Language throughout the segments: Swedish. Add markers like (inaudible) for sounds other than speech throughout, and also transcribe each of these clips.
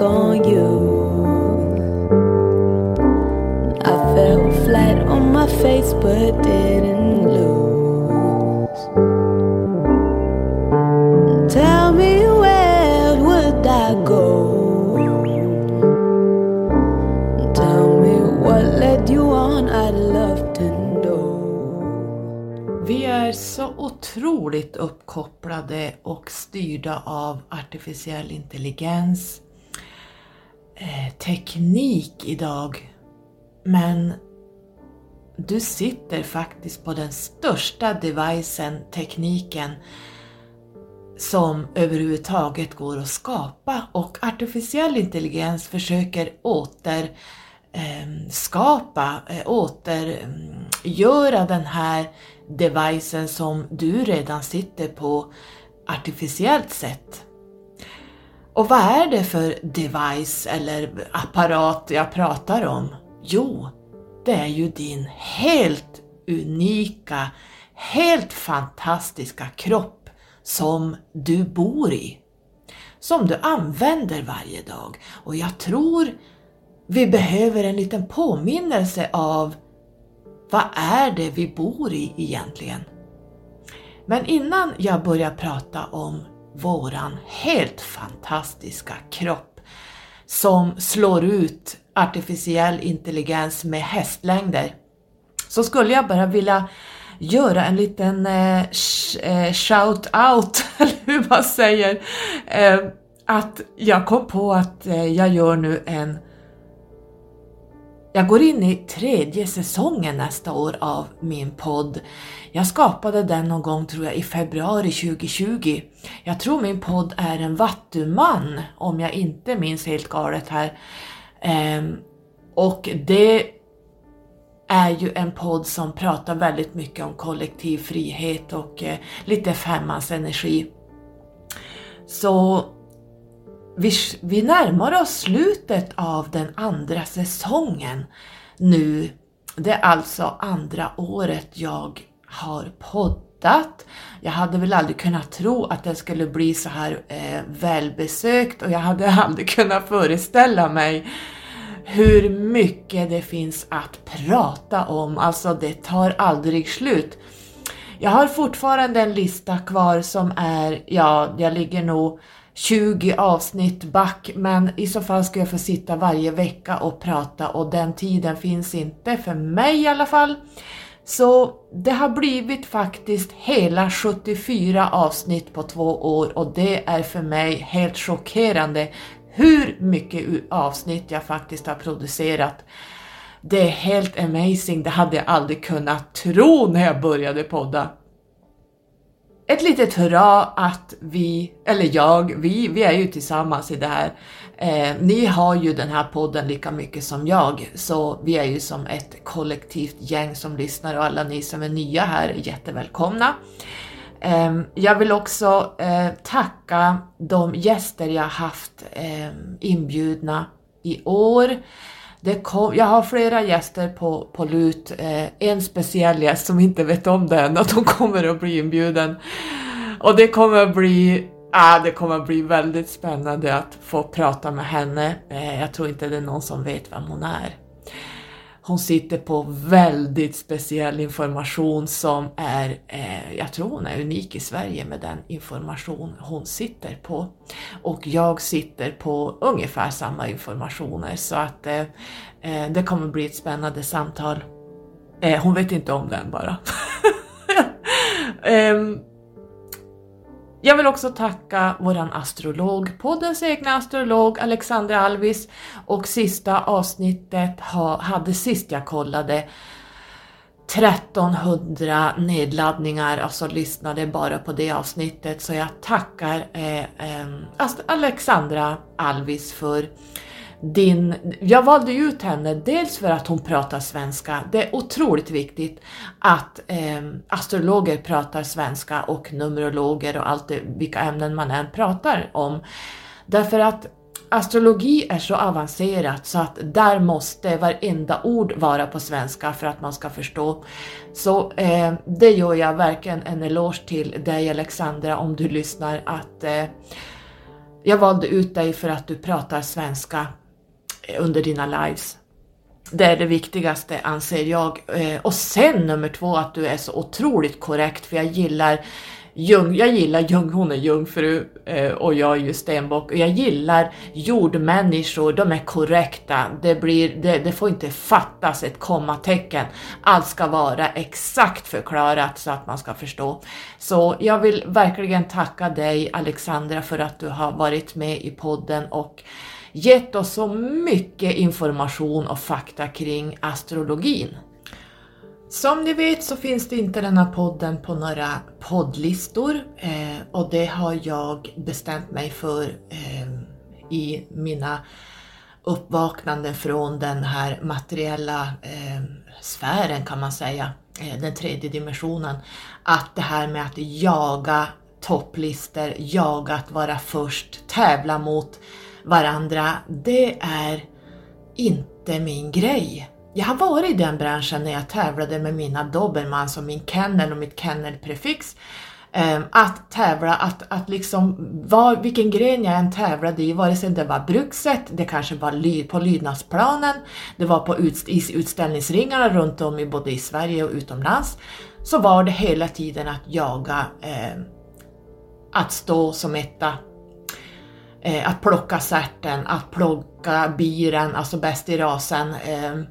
back on you. I fell flat on my face but didn't lose. Tell me where would I go? Tell me what led you on, I'd love to know. Vi är så otroligt uppkopplade och styrda av artificiell intelligens, eh, teknik idag. Men du sitter faktiskt på den största devicen, tekniken, som överhuvudtaget går att skapa och artificiell intelligens försöker åter eh, skapa, eh, återgöra mm, den här devicen som du redan sitter på artificiellt sätt. Och vad är det för device eller apparat jag pratar om? Jo, det är ju din helt unika, helt fantastiska kropp som du bor i. Som du använder varje dag. Och jag tror vi behöver en liten påminnelse av vad är det vi bor i egentligen? Men innan jag börjar prata om våran helt fantastiska kropp som slår ut artificiell intelligens med hästlängder. Så skulle jag bara vilja göra en liten eh, eh shout-out, (laughs) eller hur man säger, eh, att jag kom på att eh, jag gör nu en jag går in i tredje säsongen nästa år av min podd. Jag skapade den någon gång tror jag i februari 2020. Jag tror min podd är en vattuman om jag inte minns helt galet här. Ehm, och det är ju en podd som pratar väldigt mycket om kollektiv frihet och eh, lite femmans energi. Så vi, vi närmar oss slutet av den andra säsongen nu. Det är alltså andra året jag har poddat. Jag hade väl aldrig kunnat tro att den skulle bli så här eh, välbesökt och jag hade (laughs) aldrig kunnat föreställa mig hur mycket det finns att prata om. Alltså det tar aldrig slut. Jag har fortfarande en lista kvar som är, ja, jag ligger nog 20 avsnitt back men i så fall ska jag få sitta varje vecka och prata och den tiden finns inte för mig i alla fall. Så det har blivit faktiskt hela 74 avsnitt på två år och det är för mig helt chockerande hur mycket avsnitt jag faktiskt har producerat. Det är helt amazing, det hade jag aldrig kunnat tro när jag började podda ett litet hurra att vi, eller jag, vi, vi är ju tillsammans i det här. Eh, ni har ju den här podden lika mycket som jag, så vi är ju som ett kollektivt gäng som lyssnar och alla ni som är nya här är jättevälkomna. Eh, jag vill också eh, tacka de gäster jag haft eh, inbjudna i år. Det kom, jag har flera gäster på, på lut, eh, en speciell gäst som inte vet om det än, att hon kommer att bli inbjuden. Och det kommer att bli Ah, det kommer att bli väldigt spännande att få prata med henne. Eh, jag tror inte det är någon som vet vem hon är. Hon sitter på väldigt speciell information som är, eh, jag tror hon är unik i Sverige med den information hon sitter på. Och jag sitter på ungefär samma informationer så att eh, eh det kommer bli ett spännande samtal. Eh, hon vet inte om den bara. um, (laughs) Jag vill också tacka våran astrolog, poddens egna astrolog Alexandra Alvis och sista avsnittet ha, hade sist jag kollade 1300 nedladdningar, alltså lyssnade bara på det avsnittet. Så jag tackar eh, eh, Alexandra Alvis för din... Jag valde ut henne dels för att hon pratar svenska. Det är otroligt viktigt att eh, astrologer pratar svenska och numerologer och allt det, vilka ämnen man än pratar om. Därför att astrologi är så avancerat så att där måste varenda ord vara på svenska för att man ska förstå. Så eh, det gör jag verkligen en eloge till dig Alexandra om du lyssnar att eh, jag valde ut dig för att du pratar svenska Eh, under dina lives. Det är det viktigaste anser jag. Eh, och sen nummer två att du är så otroligt korrekt för jag gillar Jung, jag gillar Jung, hon är jungfru eh, och jag är ju stenbock och jag gillar jordmänniskor, de är korrekta, det, blir, det, det får inte fattas ett kommatecken, allt ska vara exakt förklarat så att man ska förstå. Så jag vill verkligen tacka dig Alexandra för att du har varit med i podden och gett oss så mycket information och fakta kring astrologin. Som ni vet så finns det inte den här podden på några poddlistor eh, och det har jag bestämt mig för eh, i mina uppvaknanden från den här materiella eh, sfären kan man säga, eh, den tredje dimensionen. Att det här med att jaga topplistor, jaga att vara först, tävla mot varandra, det är inte min grej. Jag har varit i den branschen när jag tävlade med mina dobermans och min kennel och mitt kennelprefix. Ehm, att tävla, att, att liksom, var, vilken gren jag än tävlade i, vare sig det var brukset, det kanske var på lydnadsplanen, det var på ut, i utställningsringarna runt om i både i Sverige och utomlands, så var det hela tiden att jaga, eh, att stå som etta, eh, att plocka särten, att plocka biren, alltså bäst i rasen. Eh,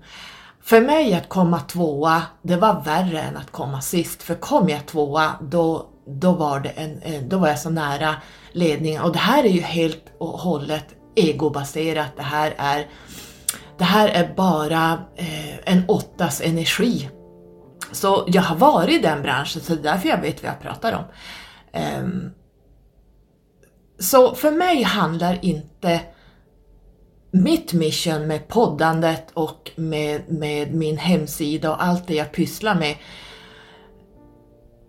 för mig att komma tvåa, det var värre än att komma sist, för kom jag tvåa då, då, var, det en, då var jag så nära ledningen och det här är ju helt och hållet egobaserat, det här är, det här är bara eh, en åttas energi. Så jag har varit i den branschen, så det är därför jag vet vad jag pratar om. Um, så för mig handlar inte mitt mission med poddandet och med, med min hemsida och allt det jag pysslar med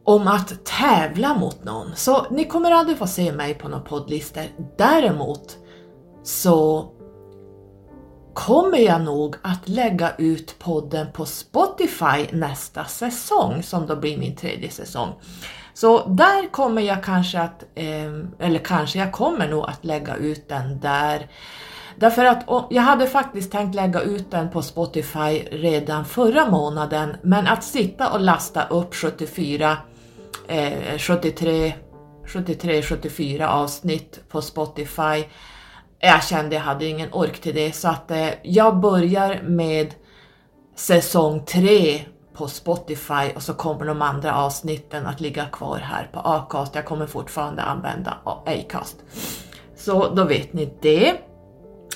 om att tävla mot någon. Så ni kommer aldrig få se mig på några poddlistor. Däremot så kommer jag nog att lägga ut podden på Spotify nästa säsong som då blir min tredje säsong. Så där kommer jag kanske att, eh, eller kanske jag kommer nog att lägga ut den där. Därför att jag hade faktiskt tänkt lägga ut den på Spotify redan förra månaden, men att sitta och lasta upp 74, 73, 73, 74 avsnitt på Spotify, jag kände jag hade ingen ork till det, så att eh, jag börjar med säsong 3 på Spotify och så kommer de andra avsnitten att ligga kvar här på Acast. Jag kommer fortfarande använda Acast. Så då vet ni det.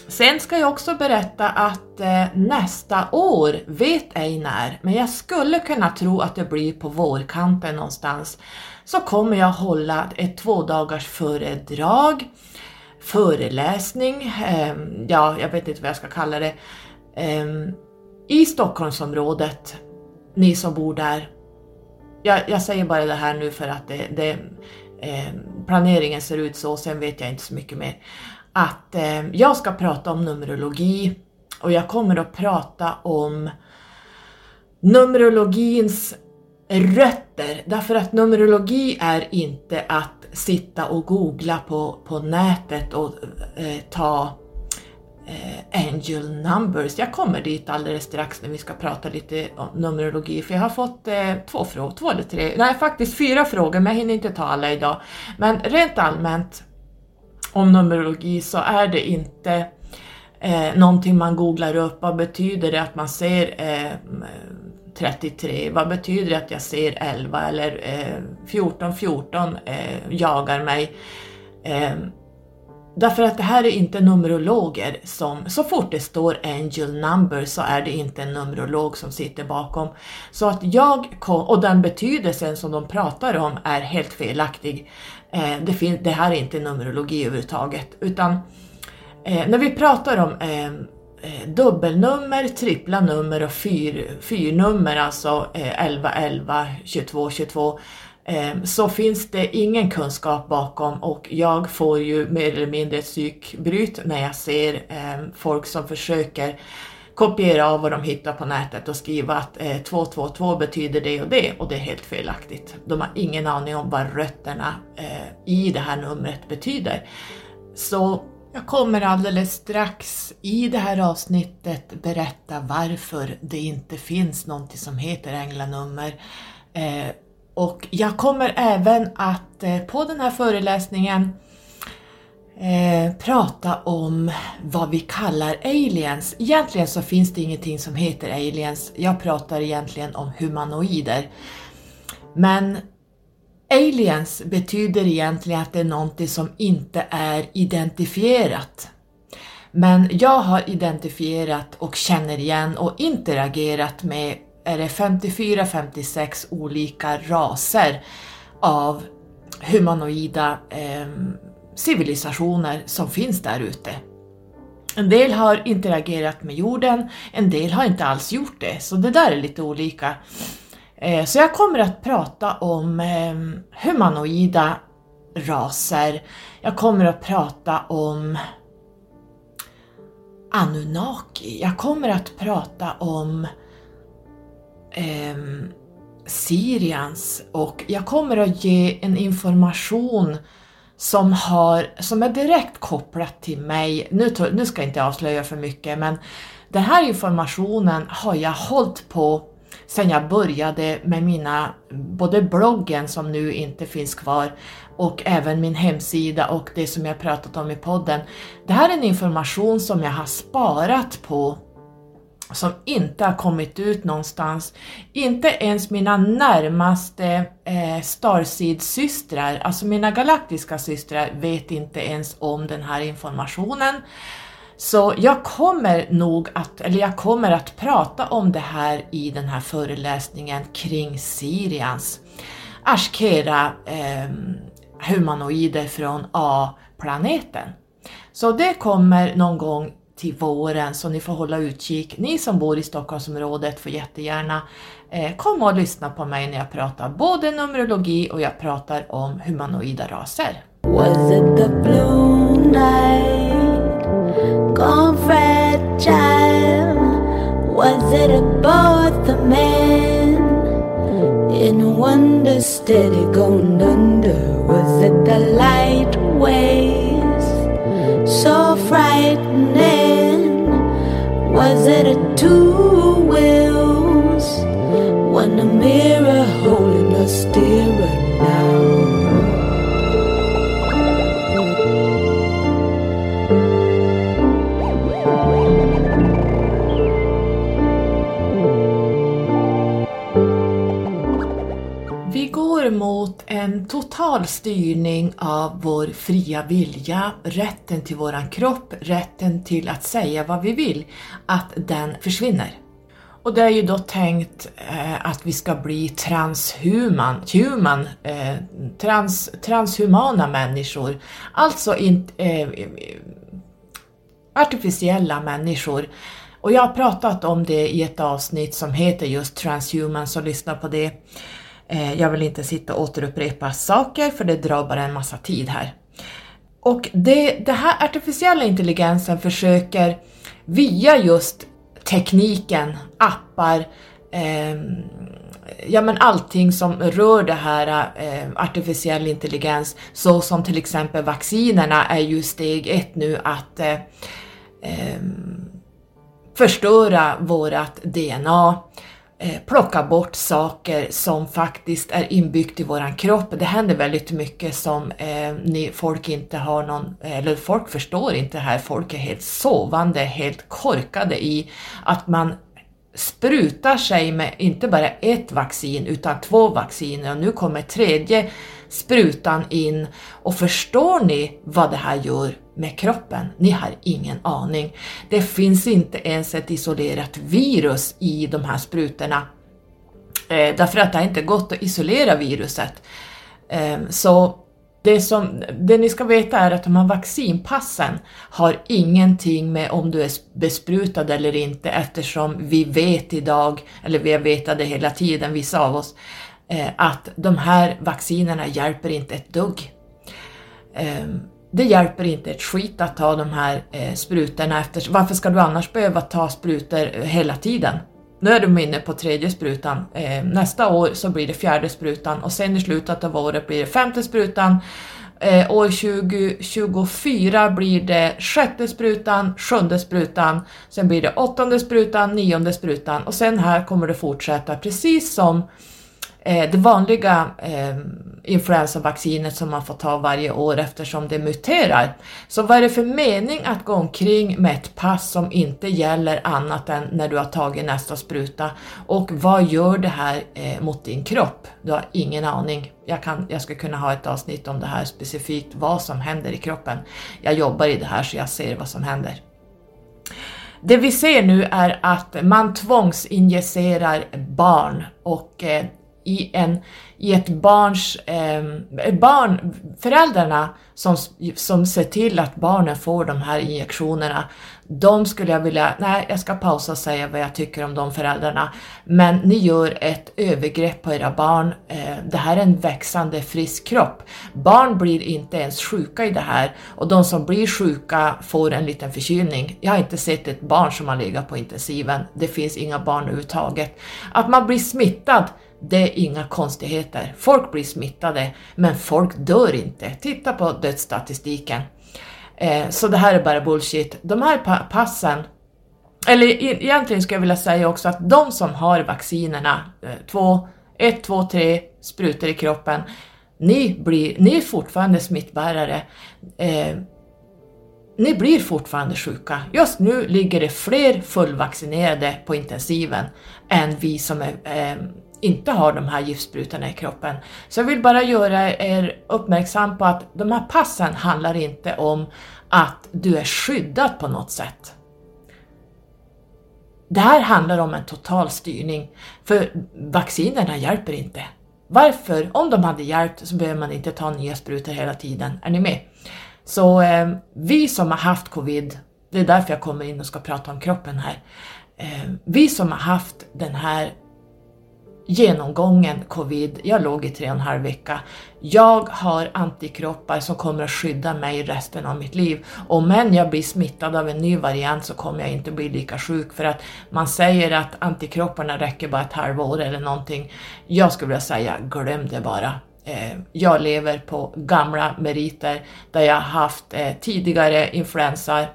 Sen ska jag också berätta att eh, nästa år, vet ej när, men jag skulle kunna tro att det blir på vårkanten någonstans, så kommer jag hålla ett två dagars föredrag, föreläsning, eh, ja, jag vet inte vad jag ska kalla det, eh, i Stockholmsområdet, ni som bor där. Jag, jag säger bara det här nu för att det, det eh, planeringen ser ut så, sen vet jag inte så mycket mer att eh, jag ska prata om Numerologi och jag kommer att prata om Numerologins rötter, därför att Numerologi är inte att sitta och googla på, på nätet och eh, ta eh, angel numbers. Jag kommer dit alldeles strax när vi ska prata lite om Numerologi, för jag har fått eh, två frågor, två eller tre, nej faktiskt fyra frågor, men jag hinner inte ta alla idag. Men rent allmänt om numerologi så är det inte eh, någonting man googlar upp. Vad betyder det att man ser eh, 33? Vad betyder det att jag ser 11 eller eh, 14 14 eh, jagar mig? Eh, därför att det här är inte numerologer som, så fort det står angel number så är det inte en numerolog som sitter bakom. Så att jag kom, och den betydelsen som de pratar om är helt felaktig. Eh, det, fin- det här är inte numerologi överhuvudtaget, utan eh, när vi pratar om ehm, eh, dubbelnummer, trippla nummer och fyr, fyrnummer, alltså eh, 11, 11, 22, 22, Ehm, så finns det ingen kunskap bakom och jag får ju mer eller mindre ett psykbryt när jag ser ehm, folk som försöker kopiera av vad de hittar på nätet och skriva att eh, 222 betyder det och det och det är helt felaktigt. De har ingen aning om vad rötterna eh, i det här numret betyder. Så jag kommer alldeles strax i det här avsnittet berätta varför det inte finns någonting som heter änglanummer. Eh, och jag kommer även att eh, på den här föreläsningen eh, prata om vad vi kallar aliens. Egentligen så finns det ingenting som heter aliens. Jag pratar egentligen om humanoider. Men aliens betyder egentligen att det är någonting som inte är identifierat. Men jag har identifierat och känner igen och interagerat med är det 54-56 olika raser av humanoida eh, civilisationer som finns där ute. En del har interagerat med jorden, en del har inte alls gjort det, så det där är lite olika. Eh, så jag kommer att prata om eh, humanoida raser, jag kommer att prata om Anunnaki, jag kommer att prata om eh, Syrians och jag kommer att ge en information som, har, som är direkt kopplat till mig. Nu, nu ska jag inte avslöja för mycket men den här informationen har jag hållit på sen jag började med mina, både bloggen som nu inte finns kvar och även min hemsida och det som jag pratat om i podden. Det här är en information som jag har sparat på som inte har kommit ut någonstans. Inte ens mina närmaste eh, Starseed-systrar, alltså mina galaktiska systrar, vet inte ens om den här informationen. Så jag kommer nog att, eller jag kommer att prata om det här i den här föreläsningen kring Sirians Ashkera eh, humanoider från A-planeten. Så det kommer någon gång till våren så ni får hålla utkik. Ni som bor i Stockholmsområdet får jättegärna eh, komma och lyssna på mig när jag pratar både numerologi och jag pratar om humanoida raser. Was it the blue night gone fragile? Was it about the man in wonder steady going under? Was it the light waves so frightening? Was it en total styrning av vår fria vilja, rätten till våran kropp, rätten till att säga vad vi vill, att den försvinner. Och det är ju då tänkt eh, att vi ska bli transhuman, human, eh, trans, transhumana människor, alltså in, eh, artificiella människor. Och jag har pratat om det i ett avsnitt som heter just transhuman, så lyssna på det. Eh, jag vill inte sitta och återupprepa saker för det drar bara en massa tid här. Och det, det här artificiella intelligensen försöker via just tekniken, appar, eh, ja men allting som rör det här eh, artificiell intelligens, så som till exempel vaccinerna är ju steg ett nu att eh, eh, förstöra vårat DNA, eh, Eh, plocka bort saker som faktiskt är inbyggt i våran kropp. Det händer väldigt mycket som eh, ni, folk inte har någon, eh, eller folk förstår inte här, folk är helt sovande, helt korkade i att man sprutar sig med inte bara ett vaccin utan två vacciner. Och nu kommer tredje sprutan in. Och förstår ni vad det här gör? Med kroppen? Ni har ingen aning. Det finns inte ens ett isolerat virus i de här sprutorna eh, därför att det har inte gått att isolera viruset. Eh, så det, som, det ni ska veta är att de här vaccinpassen har ingenting med om du är besprutad eller inte eftersom vi vet idag, eller vi har vetat det hela tiden, vissa av oss, eh, att de här vaccinerna hjälper inte ett dugg. Ehm, det hjälper inte ett skit att ta de här eh, sprutorna efter, varför ska du annars behöva ta sprutor eh, hela tiden? Nu är de inne på tredje sprutan, eh, nästa år så blir det fjärde sprutan och sen i slutet av året blir det femte sprutan Eh, år 2024 blir det sjätte sprutan, sjunde sprutan, sen blir det åttonde sprutan, nionde sprutan och sen här kommer det fortsätta precis som eh, det vanliga eh, influensavaccinet som man får ta varje år eftersom det muterar. Så vad är det för mening att gå omkring med ett pass som inte gäller annat än när du har tagit nästa spruta? Och vad gör det här eh, mot din kropp? Du har ingen aning. Jag, kan, jag skulle kunna ha ett avsnitt om det här specifikt, vad som händer i kroppen. Jag jobbar i det här så jag ser vad som händer. Det vi ser nu är att man tvångsinjicerar barn och eh, i, en, i ett barns, eh, barn, föräldrarna som, som ser till att barnen får de här injektionerna, de skulle jag vilja, nej jag ska pausa och säga vad jag tycker om de föräldrarna, men ni gör ett övergrepp på era barn, eh, det här är en växande frisk kropp. Barn blir inte ens sjuka i det här och de som blir sjuka får en liten förkylning. Jag har inte sett ett barn som har legat på intensiven, det finns inga barn överhuvudtaget. Att man blir smittad, det är inga konstigheter. Folk blir smittade, men folk dör inte. Titta på dödsstatistiken. Eh, så det här är bara bullshit. De här pa passen, eller e- egentligen skulle jag vilja säga också att de som har vaccinerna, eh, två, ett, två, tre sprutor i kroppen, ni, blir, ni är fortfarande smittbärare. Eh, ni blir fortfarande sjuka. Just nu ligger det fler fullvaccinerade på intensiven än vi som är eh, inte har de här giftsprutorna i kroppen. Så jag vill bara göra er uppmärksam på att de här passen handlar inte om att du är skyddad på något sätt. Det här handlar om en total styrning, för vaccinerna hjälper inte. Varför? Om de hade hjälpt så behöver man inte ta nya sprutor hela tiden. Är ni med? Så eh, vi som har haft covid, det är därför jag kommer in och ska prata om kroppen här. Eh, vi som har haft den här genomgången covid, jag låg i tre och en halv vecka. Jag har antikroppar som kommer att skydda mig resten av mitt liv. Om än jag blir smittad av en ny variant så kommer jag inte bli lika sjuk för att man säger att antikropparna räcker bara ett halvår eller någonting. Jag skulle vilja säga, glöm det bara. Eh, jag lever på gamla meriter där jag haft eh, tidigare influensa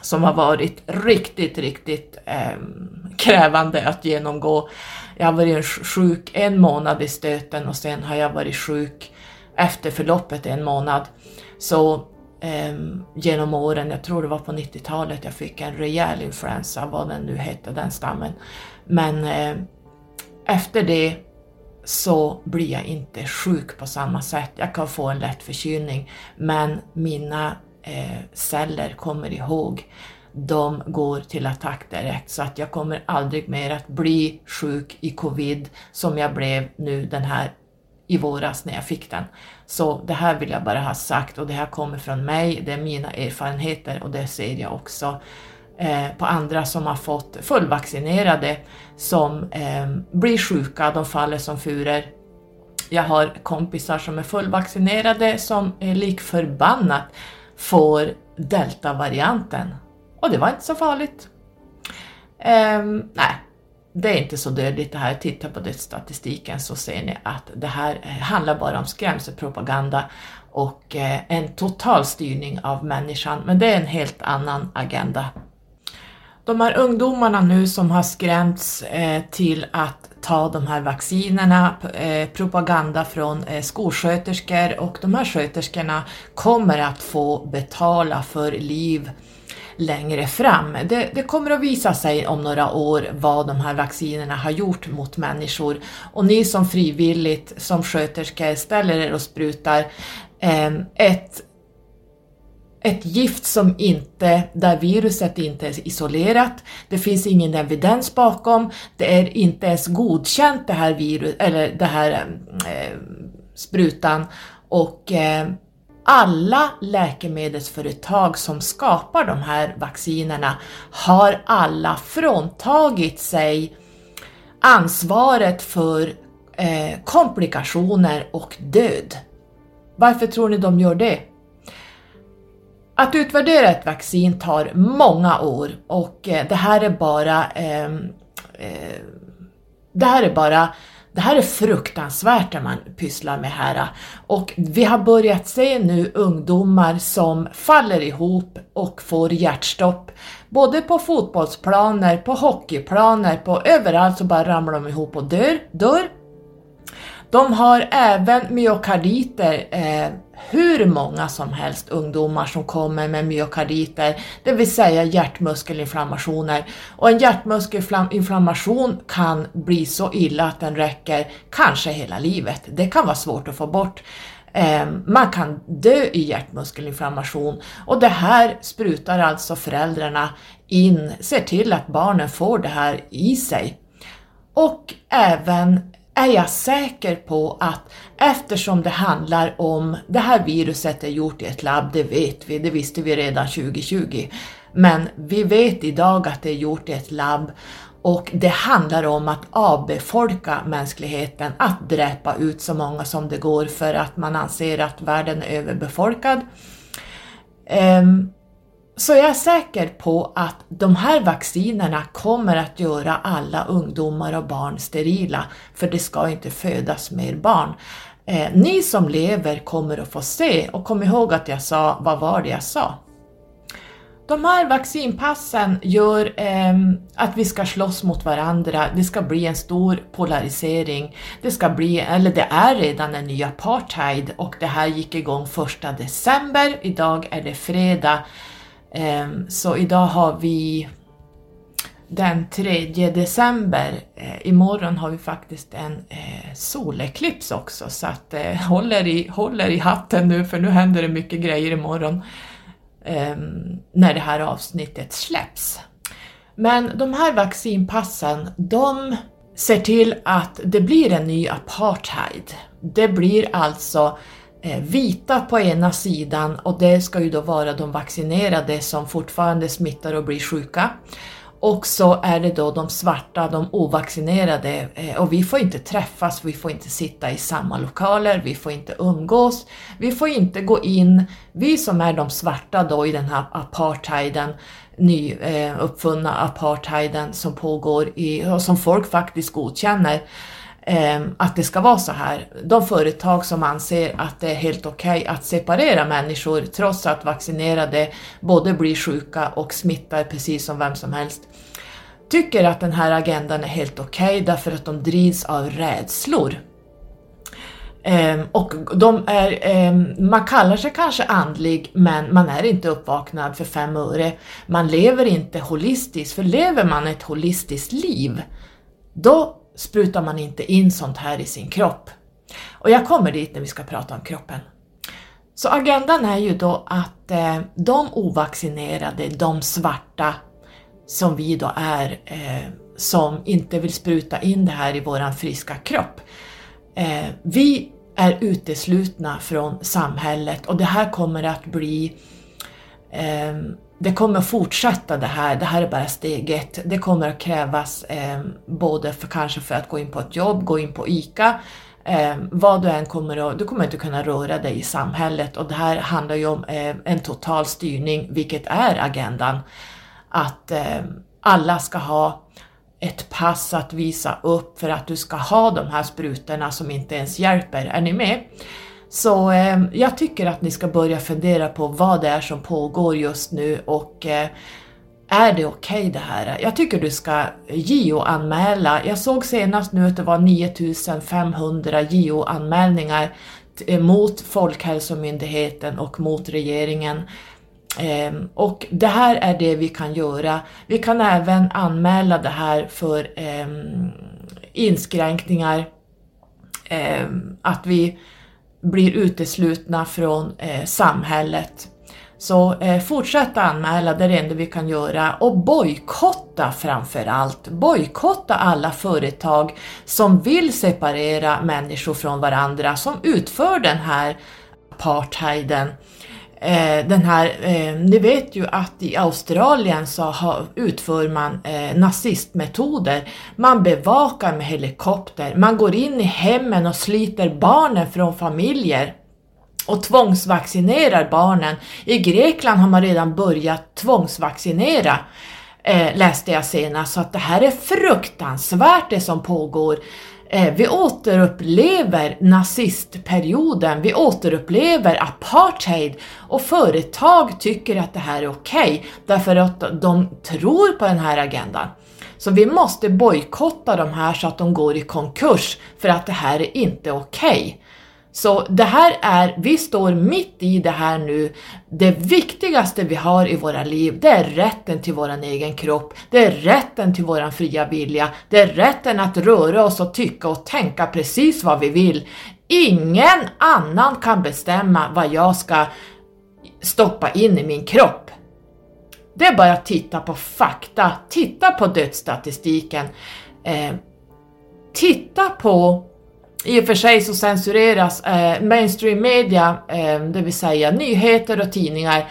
som har varit riktigt, riktigt ehm, krävande att genomgå. Jag har varit sjuk en månad i stöten och sen har jag varit sjuk efter förloppet en månad. Så eh, genom åren, jag tror det var på 90-talet, jag fick en rejäl influensa, vad den nu hette, den stammen. Men eh, efter det så blir jag inte sjuk på samma sätt. Jag kan få en lätt förkylning, men mina eh, celler kommer ihåg de går till attack direkt så att jag kommer aldrig mer att bli sjuk i covid som jag blev nu den här i våras när jag fick den. Så det här vill jag bara ha sagt och det här kommer från mig, det är mina erfarenheter och det ser jag också eh, på andra som har fått fullvaccinerade som eh, blir sjuka, de faller som furor. Jag har kompisar som är fullvaccinerade som är lik förbannat får deltavarianten och det var inte så farligt. Um, nej, det är inte så dödligt det här. Titta på dödsstatistiken så ser ni att det här handlar bara om skrämselpropaganda och eh, en total styrning av människan, men det är en helt annan agenda. De här ungdomarna nu som har skrämts eh, till att ta de här vaccinerna, eh, propaganda från eh, skolsköterskor och de här sköterskorna kommer att få betala för liv längre fram. Det, det, kommer att visa sig om några år vad de här vaccinerna har gjort mot människor. Och ni som frivilligt som sköterskor ställer er och sprutar eh, ett ett gift som inte, där viruset inte är isolerat, det finns ingen evidens bakom, det är inte ens godkänt det här virus, eller det här eh, sprutan. Och eh, alla läkemedelsföretag som skapar de här vaccinerna har alla fråntagit sig ansvaret för eh, komplikationer och död. Varför tror ni de gör det? Att utvärdera ett vaccin tar många år och eh, det här är bara eh, eh, det här är bara det här är fruktansvärt det man pysslar med här och vi har börjat se nu ungdomar som faller ihop och får hjärtstopp. Både på fotbollsplaner, på hockeyplaner, på överallt så bara ramlar de ihop och dör. dör. De har även myokarditer, eh, hur många som helst ungdomar som kommer med myokarditer, det vill säga hjärtmuskelinflammationer. Och en hjärtmuskelinflammation kan bli så illa att den räcker kanske hela livet. Det kan vara svårt att få bort. Eh, man kan dö i hjärtmuskelinflammation och det här sprutar alltså föräldrarna in, ser till att barnen får det här i sig. Och även är jag säker på att eftersom det handlar om, det här viruset är gjort i ett labb, det vet vi, det visste vi redan 2020. Men vi vet idag att det är gjort i ett labb och det handlar om att avbefolka mänskligheten, att dräpa ut så många som det går för att man anser att världen är överbefolkad. Um, så jag är säker på att de här vaccinerna kommer att göra alla ungdomar och barn sterila, för det ska inte födas mer barn. Eh, ni som lever kommer att få se, och kom ihåg att jag sa, vad var det jag sa? De här vaccinpassen gör eh, att vi ska slåss mot varandra, det ska bli en stor polarisering, det ska bli, eller det är redan en ny apartheid och det här gick igång första december, idag är det fredag Ehm, så idag har vi den 3 december. Eh, imorgon har vi faktiskt en eh, soleklips också så att eh, håller, i, håller i hatten nu för nu händer det mycket grejer imorgon ehm, när det här avsnittet släpps. Men de här vaccinpassen, de ser till att det blir en ny apartheid. Det blir alltså Eh, vita på ena sidan och det ska ju då vara de vaccinerade som fortfarande smittar och blir sjuka. Och så är det då de svarta, de ovaccinerade eh, och vi får inte träffas, vi får inte sitta i samma lokaler, vi får inte umgås, vi får inte gå in, vi som är de svarta då i den här apartheiden, nyuppfunna eh, apartheiden som pågår i, och som folk faktiskt godkänner, eh, Ehm, att det ska vara så här. De företag som anser att det är helt okej okay att separera människor trots att vaccinerade både blir sjuka och smittar precis som vem som helst tycker att den här agendan är helt okej okay därför att de drivs av rädslor. Ehm, och de är, ehm, man kallar sig kanske andlig men man är inte uppvaknad för fem öre. Man lever inte holistiskt, för lever man ett holistiskt liv då sprutar man inte in sånt här i sin kropp. Och jag kommer dit när vi ska prata om kroppen. Så agendan är ju då att eh, de ovaccinerade, de svarta, som vi då är, eh, som inte vill spruta in det här i våran friska kropp. Eh, vi är uteslutna från samhället och det här kommer att bli eh, det kommer fortsätta det här, det här är bara steg ett. Det kommer att krävas eh, både för kanske för att gå in på ett jobb, gå in på ICA, eh, vad du än kommer att, du kommer inte kunna röra dig i samhället och det här handlar ju om eh, en total styrning, vilket är agendan. Att eh, alla ska ha ett pass att visa upp för att du ska ha de här sprutorna som inte ens hjälper. Är ni med? Så eh, jag tycker att ni ska börja fundera på vad det är som pågår just nu och eh, är det okej okay det här? Jag tycker du ska JO-anmäla. Jag såg senast nu att det var 9500 JO-anmälningar eh, mot Folkhälsomyndigheten och mot regeringen. Ehm, och det här är det vi kan göra. Vi kan även anmäla det här för ehm, inskränkningar, ehm, att vi blir uteslutna från eh, samhället. Så eh, fortsätt anmäla, det är det enda vi kan göra. Och bojkotta framför allt. Bojkotta alla företag som vill separera människor från varandra, som utför den här apartheiden eh, den här, eh, ni vet ju att i Australien så har, utför man eh, nazistmetoder. Man bevakar med helikopter, man går in i hemmen och sliter barnen från familjer och tvångsvaccinerar barnen. I Grekland har man redan börjat tvångsvaccinera eh, läste jag senast, så att det här är fruktansvärt det som pågår. Eh, vi återupplever nazistperioden, vi återupplever apartheid och företag tycker att det här är okej okay, därför att de tror på den här agendan. Så vi måste bojkotta de här så att de går i konkurs för att det här är inte okej. Okay. Så det här är, vi står mitt i det här nu. Det viktigaste vi har i våra liv, det är rätten till våran egen kropp, det är rätten till våran fria vilja, det är rätten att röra oss och tycka och tänka precis vad vi vill. Ingen annan kan bestämma vad jag ska stoppa in i min kropp. Det är bara att titta på fakta, titta på dödsstatistiken, eh, titta på i och för sig så censureras eh, mainstream media, eh, det vill säga nyheter och tidningar,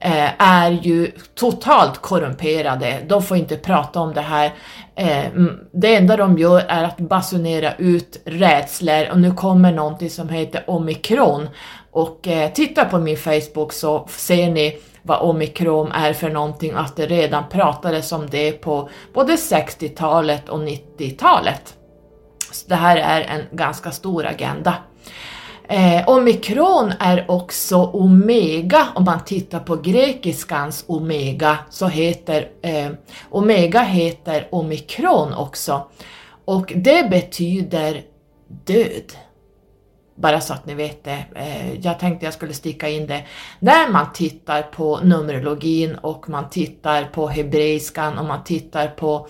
eh, är ju totalt korrumperade. De får inte prata om det här. Eh, det enda de gör är att basunera ut rädslor och nu kommer någonting som heter omikron. Och eh, titta på min Facebook så ser ni vad omikron är för någonting, att det redan pratades om det på både 60-talet och 90-talet. Så det här är en ganska stor agenda. Eh, omikron är också omega, om man tittar på grekiskans omega så heter eh, omega heter omikron också och det betyder död. Bara så att ni vet det. Eh, jag tänkte jag skulle sticka in det. När man tittar på Numerologin och man tittar på hebreiskan och man tittar på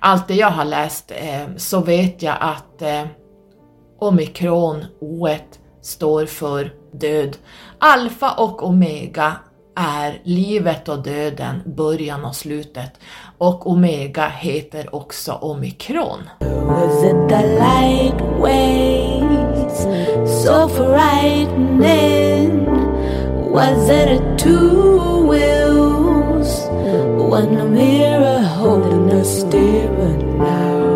allt det jag har läst eh, så vet jag att eh, omikron, o står för död. Alfa och omega är livet och döden, början och slutet. Och omega heter också omikron. Was it a two-wheel when the mirror holding a steering now.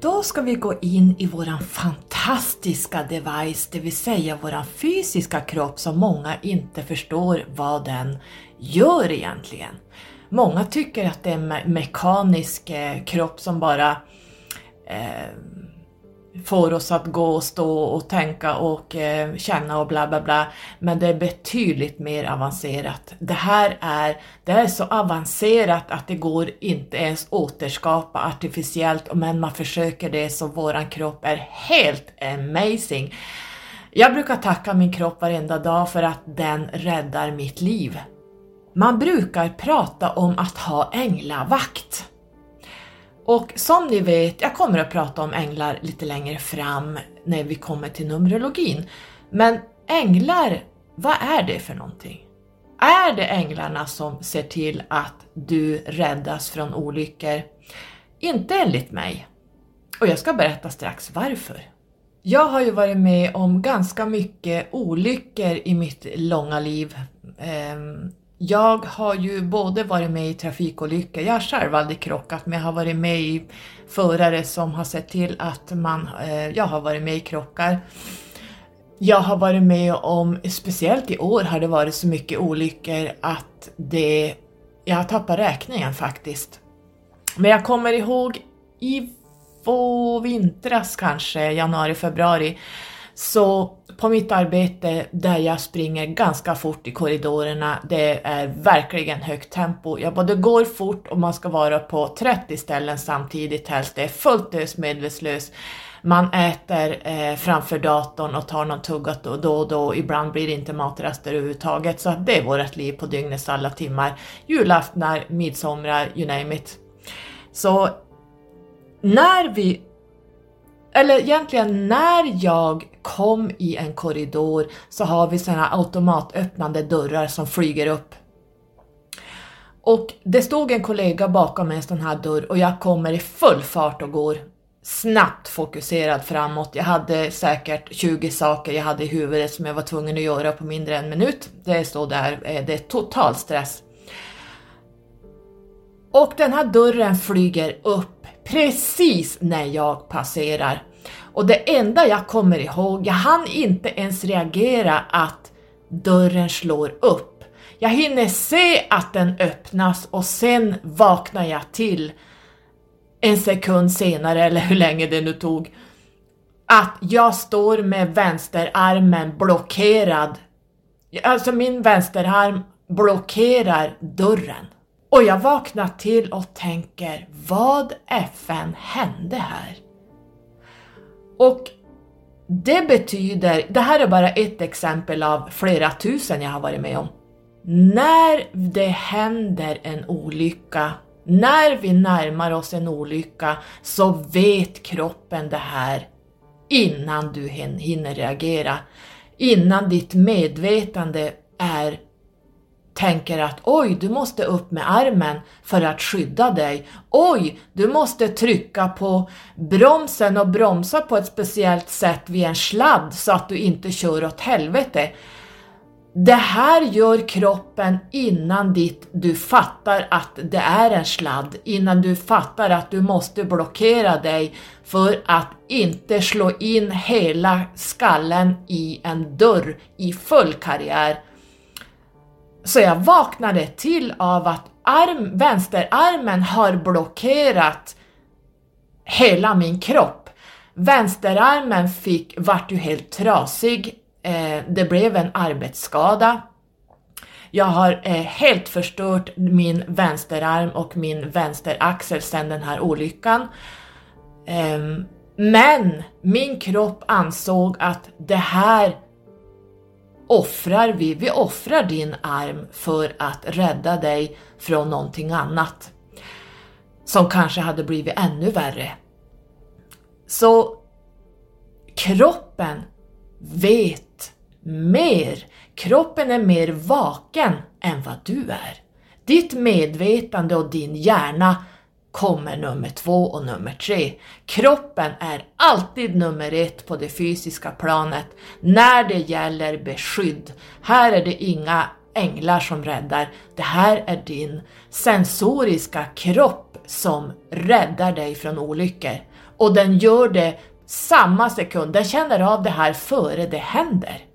Då ska vi gå in i våran fantastiska device, det vill säga våran fysiska kropp som många inte förstår vad den gör egentligen. Många tycker att det är en mekanisk eh, kropp som bara eh, får oss att gå och stå och tänka och eh, känna och bla bla bla. Men det är betydligt mer avancerat. Det här är, det är så avancerat att det går inte ens återskapa artificiellt, men man försöker det så våran kropp är helt amazing. Jag brukar tacka min kropp varenda dag för att den räddar mitt liv. Man brukar prata om att ha änglavakt. Och som ni vet, jag kommer att prata om änglar lite längre fram när vi kommer till Numerologin. Men änglar, vad är det för någonting? Är det änglarna som ser till att du räddas från olyckor? Inte enligt mig. Och jag ska berätta strax varför. Jag har ju varit med om ganska mycket olyckor i mitt långa liv. Ehm, jag har ju både varit med i trafikolyckor, jag har själv aldrig krockat, men jag har varit med i förare som har sett till att man, eh, jag har varit med i krockar. Jag har varit med om, speciellt i år har det varit så mycket olyckor att det, jag har tappat räkningen faktiskt. Men jag kommer ihåg i vintras kanske, januari, februari, så på mitt arbete där jag springer ganska fort i korridorerna, det är verkligen högt tempo. Jag både går fort och man ska vara på 30 ställen samtidigt helst. Det är fullt ös medvetslös. Man äter eh, framför datorn och tar någon tugga då och då, då. Ibland blir det inte matraster överhuvudtaget. Så det är vårt liv på dygnets alla timmar. Julaftnar, midsommar, you name it. Så när vi eller egentligen när jag kom i en korridor så har vi såna automatöppnande dörrar som flyger upp. Och det stod en kollega bakom en sån här dörr och jag kommer i full fart och går. snabbt fokuserad framåt. Jag hade säkert 20 saker jag hade i huvudet som jag var tvungen att göra på mindre än en minut. Det står där, eh, det är total stress. Och den här dörren flyger upp precis när jag passerar. Och det enda jag kommer ihåg, jag hann inte ens reagera att dörren slår upp. Jag hinner se att den öppnas och sen vaknar jag till en sekund senare, eller hur länge det nu tog, att jag står med vänsterarmen blockerad. Alltså min vänsterarm blockerar dörren. Och jag vaknar till och tänker, vad FN hände här? Och det betyder, det här är bara ett exempel av flera tusen jag har varit med om. När det händer en olycka, när vi närmar oss en olycka så vet kroppen det här innan du hinner reagera. Innan ditt medvetande är tänker att oj, du måste upp med armen för att skydda dig. Oj, du måste trycka på bromsen och bromsa på ett speciellt sätt vid en sladd så att du inte kör åt helvete. Det här gör kroppen innan ditt, du fattar att det är en sladd, innan du fattar att du måste blockera dig för att inte slå in hela skallen i en dörr i full karriär så jag vaknade till av att arm, vänsterarmen har blockerat hela min kropp. Vänsterarmen fick, vart ju helt trasig, eh, det blev en arbetsskada. Jag har eh, helt förstört min vänsterarm och min vänsteraxel sedan den här olyckan. Eh, men min kropp ansåg att det här offrar vi, vi offrar din arm för att rädda dig från någonting annat som kanske hade blivit ännu värre. Så kroppen vet mer. Kroppen är mer vaken än vad du är. Ditt medvetande och din hjärna kommer nummer två och nummer tre. Kroppen är alltid nummer ett på det fysiska planet när det gäller beskydd. Här är det inga änglar som räddar, det här är din sensoriska kropp som räddar dig från olyckor. Och den gör det samma sekund, den känner av det här före det händer.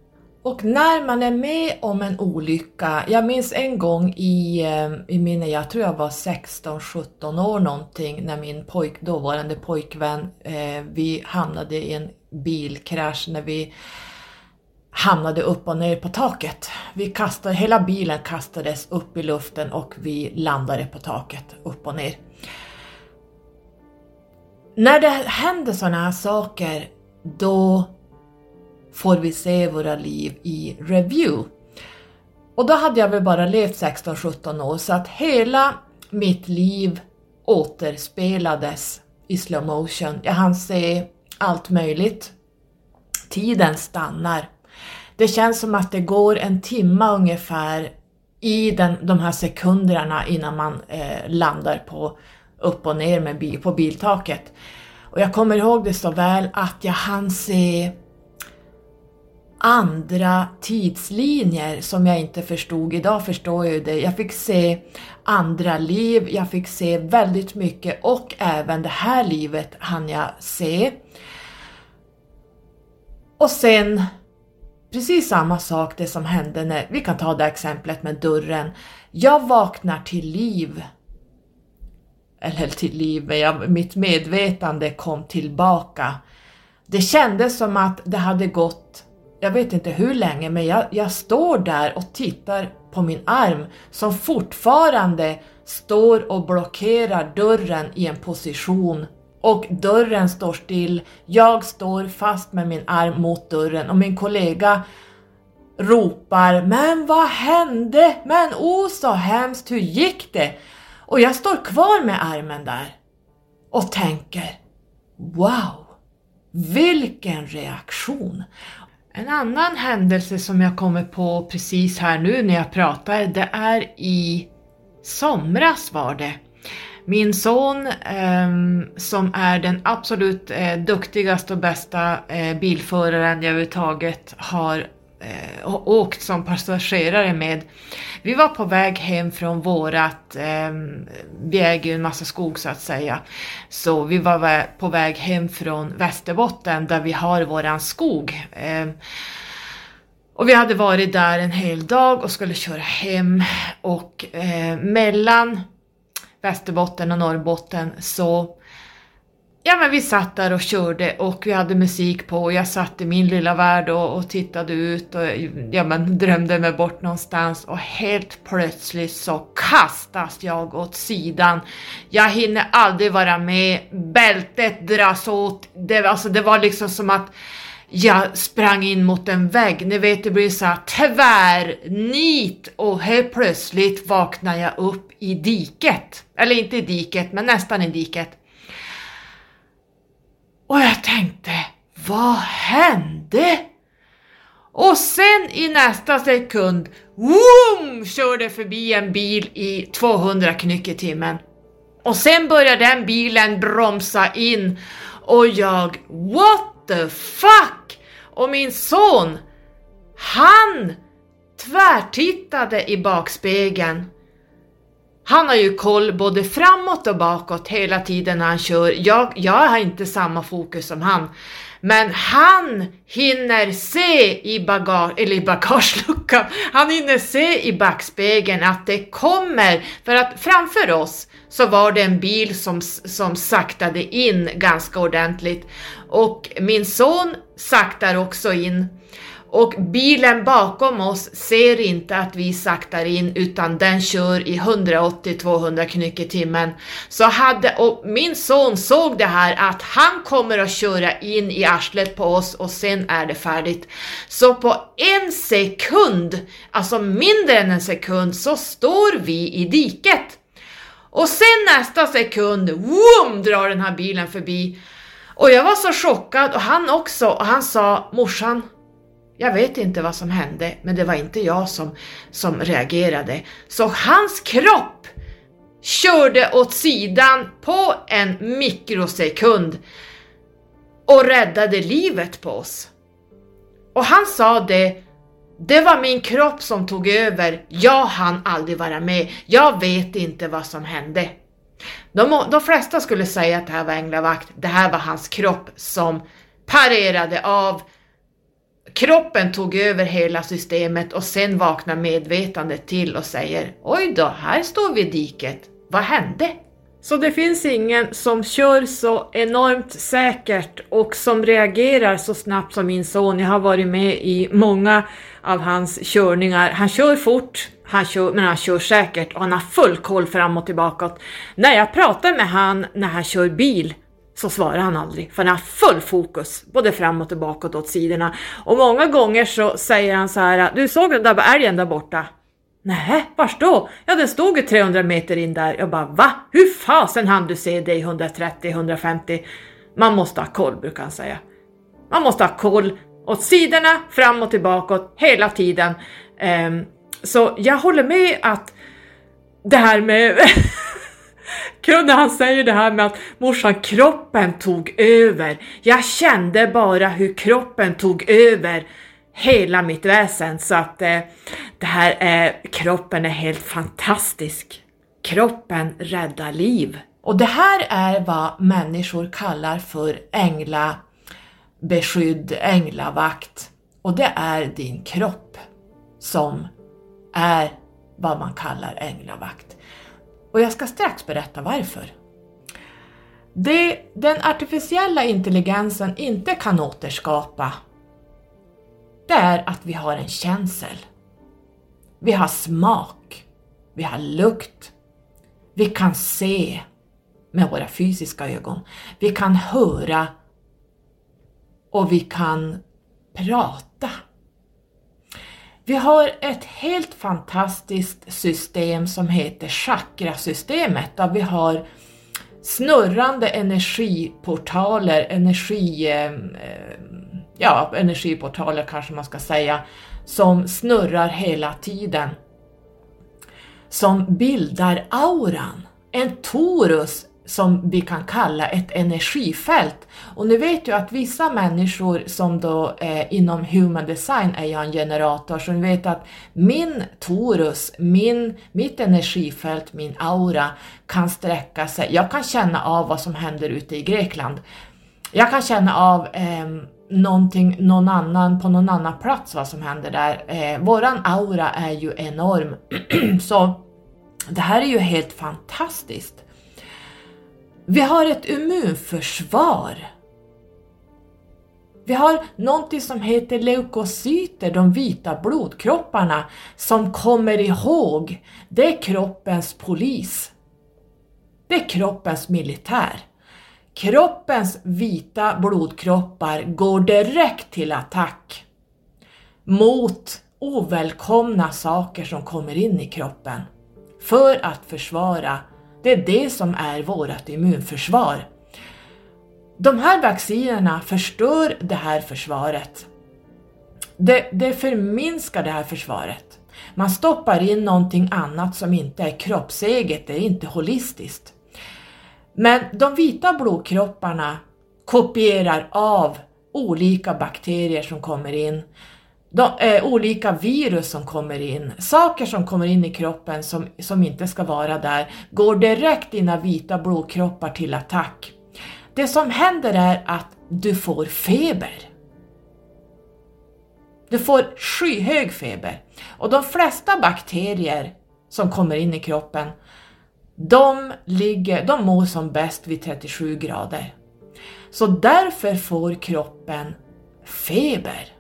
Och när man är med om en olycka, jag minns en gång i, eh, i minne, jag tror jag var 16-17 år någonting, när min pojk, dåvarande pojkvän, eh, vi hamnade i en bilkrasch när vi hamnade upp och ner på taket. Vi kastade, hela bilen kastades upp i luften och vi landade på taket, upp och ner. När det händer sådana här saker, då får vi se våra liv i review. Och då hade jag väl bara levt 16-17 år så att hela mitt liv återspelades i slow motion. Jag hann se allt möjligt. Tiden stannar. Det känns som att det går en timme ungefär i den, de här sekunderna innan man eh, landar på upp och ner med bil, på biltaket. Och jag kommer ihåg det så väl att jag hann se andra tidslinjer som jag inte förstod. Idag förstår jag ju det. Jag fick se andra liv, jag fick se väldigt mycket och även det här livet hann jag se. Och sen precis samma sak det som hände när, vi kan ta det exemplet med dörren. Jag vaknar till liv. Eller till liv, men jag, mitt medvetande kom tillbaka. Det kändes som att det hade gått jag vet inte hur länge, men jag, jag står där och tittar på min arm som fortfarande står och blockerar dörren i en position och dörren står still. Jag står fast med min arm mot dörren och min kollega ropar Men vad hände? Men oh så hemskt, hur gick det? Och jag står kvar med armen där och tänker Wow! Vilken reaktion! En annan händelse som jag kommer på precis här nu när jag pratar, det är i somras var det. Min son eh, som är den absolut eh, duktigaste och bästa eh, bilföraren jag överhuvudtaget har eh, åkt som passagerare med. Vi var på väg hem från vårat, eh, vi äger ju en massa skog så att säga, så vi var på väg hem från Västerbotten där vi har våran skog. Eh, och vi hade varit där en hel dag och skulle köra hem och eh, mellan Västerbotten och Norrbotten så Ja men vi satt där och körde och vi hade musik på och jag satt i min lilla värld och, och tittade ut och ja, men drömde mig bort någonstans och helt plötsligt så kastas jag åt sidan. Jag hinner aldrig vara med, bältet dras åt, det, alltså, det var liksom som att jag sprang in mot en vägg, ni vet det blir så här tvärnit och helt plötsligt vaknar jag upp i diket. Eller inte i diket, men nästan i diket. Och jag tänkte, vad hände? Och sen i nästa sekund, woom, körde förbi en bil i 200 knyck i timmen. Och sen började den bilen bromsa in och jag, what the fuck? Och min son, han tvärtittade i bakspegeln han har ju koll både framåt och bakåt hela tiden när han kör. Jag, jag har inte samma fokus som han. Men han hinner se i, bagage, eller i bagageluckan, han hinner se i backspegeln att det kommer, för att framför oss så var det en bil som, som saktade in ganska ordentligt och min son saktar också in och bilen bakom oss ser inte att vi saktar in utan den kör i 180-200 knyck i timmen. Så hade, och min son såg det här att han kommer att köra in i arslet på oss och sen är det färdigt. Så på en sekund, alltså mindre än en sekund, så står vi i diket. Och sen nästa sekund, woom, drar den här bilen förbi. Och jag var så chockad och han också och han sa morsan jag vet inte vad som hände, men det var inte jag som, som reagerade. Så hans kropp körde åt sidan på en mikrosekund och räddade livet på oss. Och han sa det, det var min kropp som tog över, jag hann aldrig vara med, jag vet inte vad som hände. De, de flesta skulle säga att det här var änglavakt, det här var hans kropp som parerade av, Kroppen tog över hela systemet och sen vaknar medvetandet till och säger Oj då, här står vi i diket. Vad hände? Så det finns ingen som kör så enormt säkert och som reagerar så snabbt som min son. Jag har varit med i många av hans körningar. Han kör fort, han kör, men han kör säkert och han har full koll fram och tillbaka. När jag pratar med han när han kör bil så svarar han aldrig, för han har full fokus, både framåt och bakåt åt sidorna. Och många gånger så säger han så här, du såg den där älgen där borta? Nej, vars då? Ja, den stod ju 300 meter in där. Jag bara, va? Hur fasen hann du se det i 130-150? Man måste ha koll, brukar han säga. Man måste ha koll åt sidorna, fram och tillbaka, hela tiden. Um, så jag håller med att det här med (laughs) kunde han säga det här med att morsan, kroppen tog över. Jag kände bara hur kroppen tog över hela mitt väsen så att eh, det här är, kroppen är helt fantastisk. Kroppen räddar liv. Och det här är vad människor kallar för änglabeskydd, änglavakt. Och det är din kropp som är vad man kallar änglavakt. Och jag ska strax berätta varför. Det den artificiella intelligensen inte kan återskapa, det är att vi har en känsel. Vi har smak, vi har lukt, vi kan se med våra fysiska ögon, vi kan höra och vi kan prata. Vi har ett helt fantastiskt system som heter chakrasystemet där vi har snurrande energiportaler, energi, ehm, ehm, ja, energiportaler kanske man ska säga, som snurrar hela tiden. Som bildar auran. en torus som vi kan kalla ett energifält. Och ni vet ju att vissa människor som då eh, inom human design är jag en generator, så ni vet att min torus, min, mitt energifält, min aura kan sträcka sig. Jag kan känna av vad som händer ute i Grekland. Jag kan känna av eh, någonting, någon annan, på någon annan plats vad som händer där. Eh, våran aura är ju enorm. (clears throat) så det här är ju helt fantastiskt. Vi har ett immunförsvar. Vi har någonting som heter leukocyter, de vita blodkropparna, som kommer ihåg. Det är kroppens polis. Det är kroppens militär. Kroppens vita blodkroppar går direkt till attack mot ovälkomna saker som kommer in i kroppen för att försvara det är det som är vårt immunförsvar. De här vaccinerna förstör det här försvaret. Det, det förminskar det här försvaret. Man stoppar in någonting annat som inte är kroppseget, det är inte holistiskt. Men de vita blodkropparna kopierar av olika bakterier som kommer in de, eh, olika virus som kommer in, saker som kommer in i kroppen som, som inte ska vara där, går direkt dina vita blodkroppar till attack. Det som händer är att du får feber. Du får skyhög feber. Och de flesta bakterier som kommer in i kroppen, de, ligger, de mår som bäst vid 37 grader. Så därför får kroppen feber.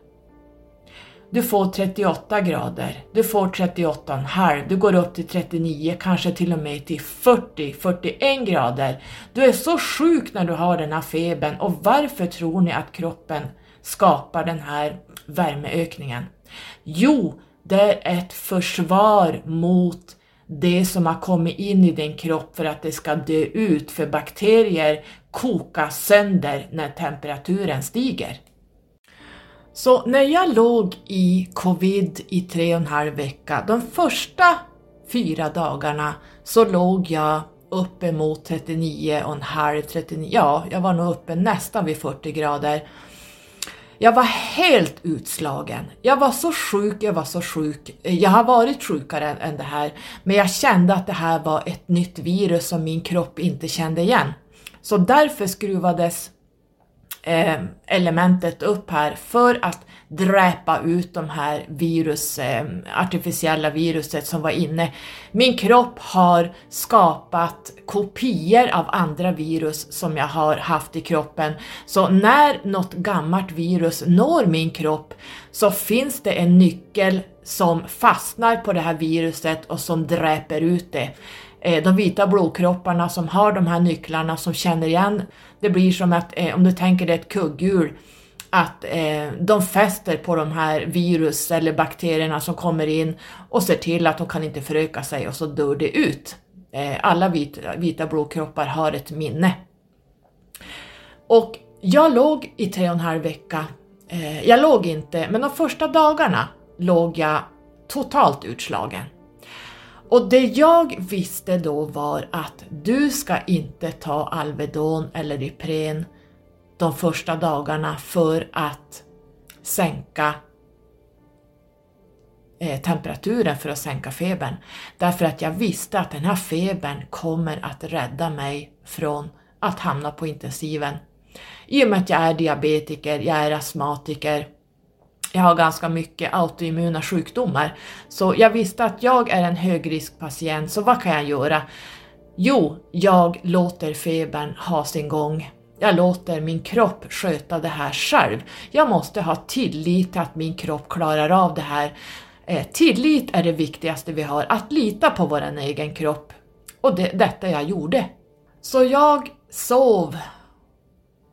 Du får 38 grader, du får 38,5, du går upp till 39, kanske till och med till 40, 41 grader. Du är så sjuk när du har den här febern och varför tror ni att kroppen skapar den här värmeökningen? Jo, det är ett försvar mot det som har kommit in i din kropp för att det ska dö ut, för bakterier kokas sönder när temperaturen stiger. Så när jag låg i covid i tre och en halv vecka, de första fyra dagarna så låg jag uppemot 39,5, 39, ja, jag var nog uppe nästan vid 40 grader. Jag var helt utslagen. Jag var så sjuk, jag var så sjuk. Jag har varit sjukare än det här, men jag kände att det här var ett nytt virus som min kropp inte kände igen. Så därför skruvades eh, elementet upp här för att dräpa ut de här virus, eh, artificiella viruset som var inne. Min kropp har skapat kopior av andra virus som jag har haft i kroppen. Så när något gammalt virus når min kropp så finns det en nyckel som fastnar på det här viruset och som dräper ut det. Eh, de vita blodkropparna som har de här nycklarna som känner igen, det blir som att, eh, om du tänker dig ett kugghjul, att eh, de fäster på de här virus eller bakterierna som kommer in och ser till att de kan inte föröka sig och så dör det ut. Eh, alla vita, vita blodkroppar har ett minne. Och jag låg i tre och en halv vecka, eh, jag låg inte, men de första dagarna låg jag totalt utslagen. Och det jag visste då var att du ska inte ta Alvedon eller Ipren de första dagarna för att sänka eh, temperaturen för att sänka febern. Därför att jag visste att den här febern kommer att rädda mig från att hamna på intensiven. I och med att jag är diabetiker, jag är astmatiker, jag har ganska mycket autoimmuna sjukdomar. Så jag visste att jag är en högriskpatient, så vad kan jag göra? Jo, jag låter febern ha sin gång. Jag låter min kropp sköta det här själv. Jag måste ha tillit till att min kropp klarar av det här. Eh, tillit är det viktigaste vi har, att lita på vår egen kropp. Och det, detta jag gjorde. Så jag sov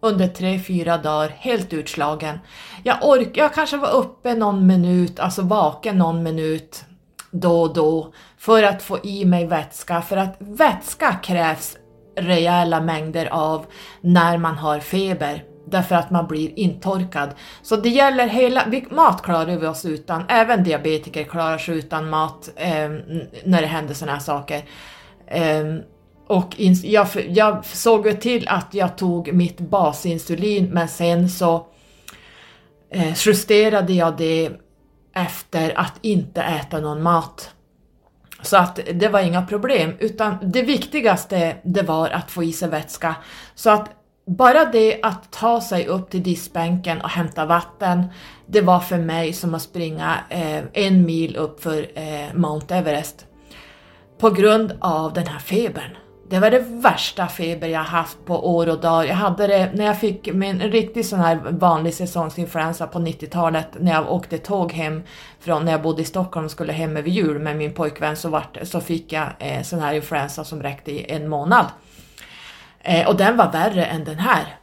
under tre, fyra dagar, helt utslagen. Jag orkar, jag kanske var uppe någon minut, alltså vaken någon minut då och då för att få i mig vätska, för att vätska krävs rejäla mängder av när man har feber därför att man blir intorkad. Så det gäller hela, mat klarar vi oss utan, även diabetiker klarar sig utan mat eh, när det händer sådana här saker. Eh, och jag, jag såg ju till att jag tog mitt basinsulin men sen så eh, justerade jag det efter att inte äta någon mat. Så att det var inga problem, utan det viktigaste det var att få i sig vätska. Så att bara det att ta sig upp till diskbänken och hämta vatten, det var för mig som att springa eh, en mil upp för eh, Mount Everest. På grund av den här febern. Det var det värsta feber jag haft på år och dag. Jag hade det när jag fick min riktigt sån här vanlig säsongsinfluensa på 90-talet när jag åkte tåg hem från när jag bodde i Stockholm och skulle hem över jul med min pojkvän så, vart, så fick jag eh, sån här influensa som räckte i en månad. Eh, och den var värre än den här.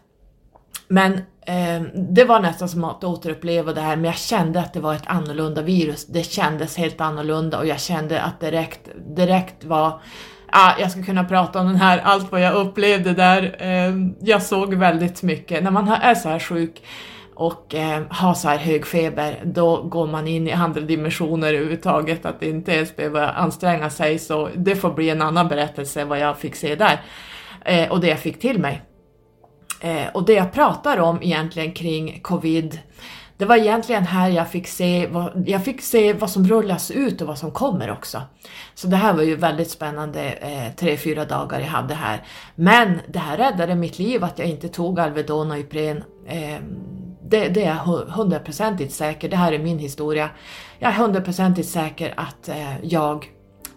Men eh, det var nästan som att återuppleva det här, men jag kände att det var ett annorlunda virus. Det kändes helt annorlunda och jag kände att direkt, direkt var ah, jag ska kunna prata om den här, allt vad jag upplevde där. Eh, jag såg väldigt mycket, när man är så här sjuk och eh, har så här hög feber, då går man in i andra dimensioner överhuvudtaget, att inte ens behöva anstränga sig, så det får bli en annan berättelse vad jag fick se där eh, och det jag fick till mig. Eh, och det jag pratar om egentligen kring covid, det var egentligen här jag fick se vad, jag fick se vad som rullas ut och vad som kommer också. Så det här var ju väldigt spännande eh, tre, fyra dagar jag hade här. Men det här räddade mitt liv att jag inte tog Alvedon och Ipren. Eh, det, det, är jag hundraprocentigt säker, det här är min historia. Jag är hundraprocentigt säker att eh, jag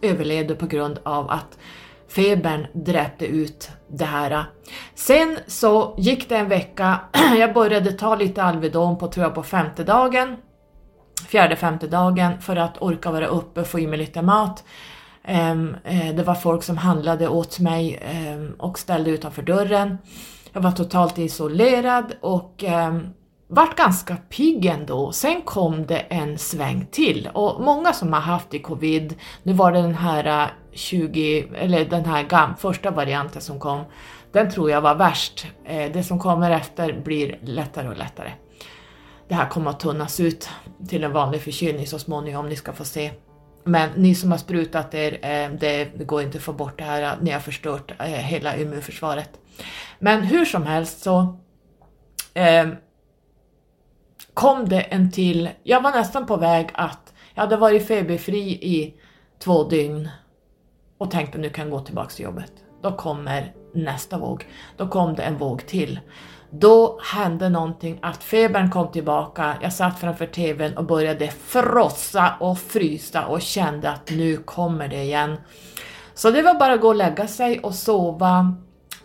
överlevde på grund av att febern dräpte ut det här. Sen så gick det en vecka, (clears throat) jag började ta lite Alvedon på, tror jag, på femte dagen, fjärde femte dagen för att orka vara uppe och få i mig lite mat. Ehm, eh, det var folk som handlade åt mig ehm, och ställde utanför dörren. Jag var totalt isolerad och ehm, vart ganska pigg ändå. Sen kom det en sväng till och många som har haft i covid, nu var det den här äh, 20, eller den här första varianten som kom, den tror jag var värst. Eh, det som kommer efter blir lättare och lättare. Det här kommer att tunnas ut till en vanlig förkylning så småningom, ni ska få se. Men ni som har sprutat er, eh, det går inte att få bort det här, äh, ni har förstört eh, hela immunförsvaret. Men hur som helst så kom det en till, jag var nästan på väg att, jag hade varit feberfri i två dygn och tänkte nu kan jag gå tillbaka till jobbet. Då kommer nästa våg. Då kom det en våg till. Då hände någonting att febern kom tillbaka, jag satt framför TVn och började frossa och frysa och kände att nu kommer det igen. Så det var bara att gå och lägga sig och sova.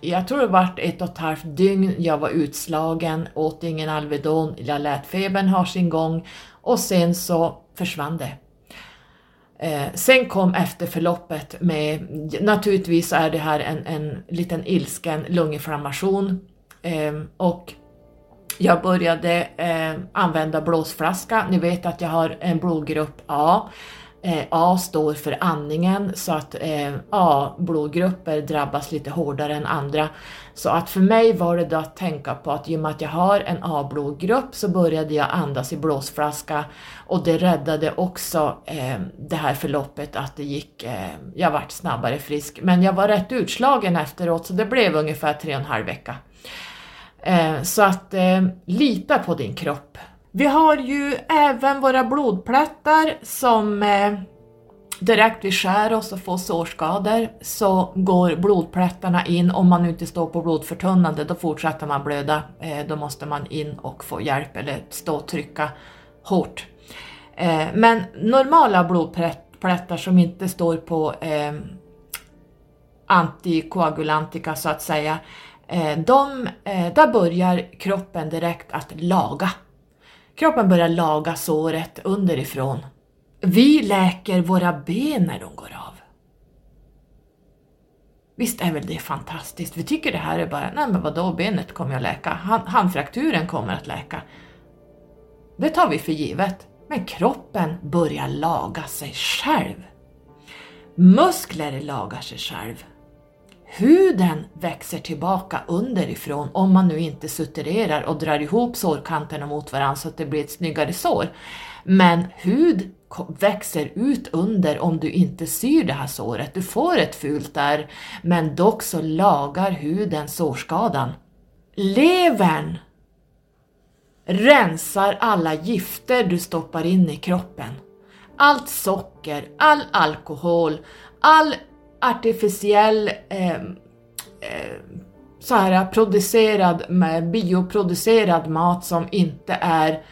Jag tror det vart ett och ett halvt dygn, jag var utslagen, åt ingen Alvedon, jag lät febern ha sin gång och sen så försvann det. Eh, sen kom efterförloppet med, naturligtvis är det här en, en liten ilsken lunginflammation eh, och jag började eh, använda blåsflaska. Ni vet att jag har en blodgrupp A. Eh, A står för andningen så att eh, A-blodgrupper drabbas lite hårdare än andra. Så att för mig var det då att tänka på att i och med att jag har en A-blodgrupp så började jag andas i blåsflaska och det räddade också eh, det här förloppet att det gick, jag vart snabbare frisk. Men jag var rätt utslagen efteråt så det blev ungefär tre och en halv vecka. Så att lita på din kropp. Vi har ju även våra blodplättar som eh, direkt vi skär oss och får sårskador så går blodplättarna in, om man inte står på blodförtunnande, då fortsätter man blöda. Eh, då måste man in och få hjälp eller stå och trycka hårt. Eh, men normala blodplättar som inte står på eh, antikoagulantika så att säga, eh, de, eh, där börjar kroppen direkt att laga. Kroppen börjar laga såret underifrån vi läker våra ben när de går av. Visst är väl det fantastiskt? Vi tycker det här är bara, nej men vadå, benet kommer att läka, Hand, handfrakturen kommer att läka. Det tar vi för givet. Men kroppen börjar laga sig själv. Muskler lagar sig själv huden växer tillbaka underifrån om man nu inte suturerar och drar ihop sårkanterna mot varandra så att det blir ett snyggare sår. Men hud växer ut under om du inte syr det här såret. Du får ett fult där, men dock så lagar huden sårskadan. Levern rensar alla gifter du stoppar in i kroppen. Allt socker, all alkohol, all artificiell eh, eh, så här producerad, bioproducerad mat som inte är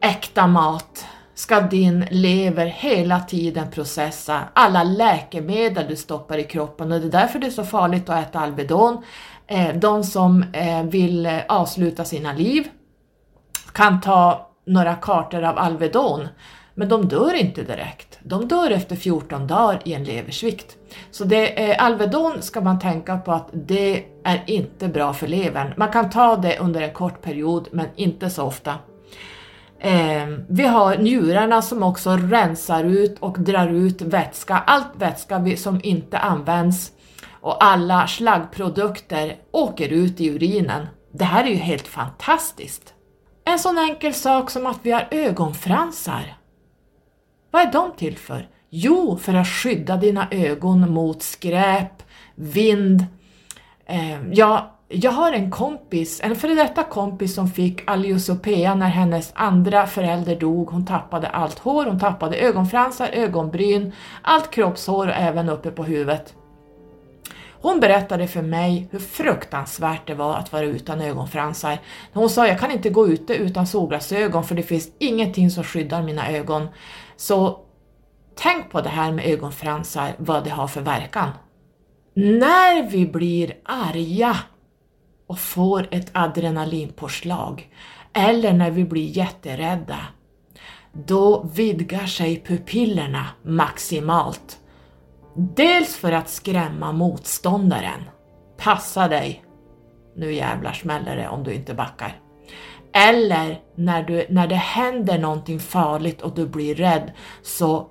äkta mat ska din lever hela tiden processa alla läkemedel du stoppar i kroppen och det är därför det är så farligt att äta Alvedon. Eh, de som eh, vill avsluta sina liv kan ta några kartor av Alvedon men de dör inte direkt. De dör efter 14 dagar i en leversvikt. Så det, eh, Alvedon ska man tänka på att det är inte bra för levern. Man kan ta det under en kort period men inte så ofta. Eh, vi har njurarna som också rensar ut och drar ut vätska, allt vätska som inte används och alla slaggprodukter åker ut i urinen. Det här är ju helt fantastiskt! En sån enkel sak som att vi har ögonfransar. Vad är de till för? Jo, för att skydda dina ögon mot skräp, vind. Eh, ja, jag har en kompis, en före detta kompis som fick aliosopea när hennes andra förälder dog. Hon tappade allt hår, hon tappade ögonfransar, ögonbryn, allt kroppshår och även uppe på huvudet. Hon berättade för mig hur fruktansvärt det var att vara utan ögonfransar. Hon sa jag kan inte gå ute utan solglasögon för det finns ingenting som skyddar mina ögon. Så tänk på det här med ögonfransar, vad det har för verkan. När vi blir arga och får ett adrenalinpåslag eller när vi blir jätterädda, då vidgar sig pupillerna maximalt. Dels för att skrämma motståndaren. Passa dig! Nu jävlar smäller det om du inte backar. Eller när, du, när det händer någonting farligt och du blir rädd så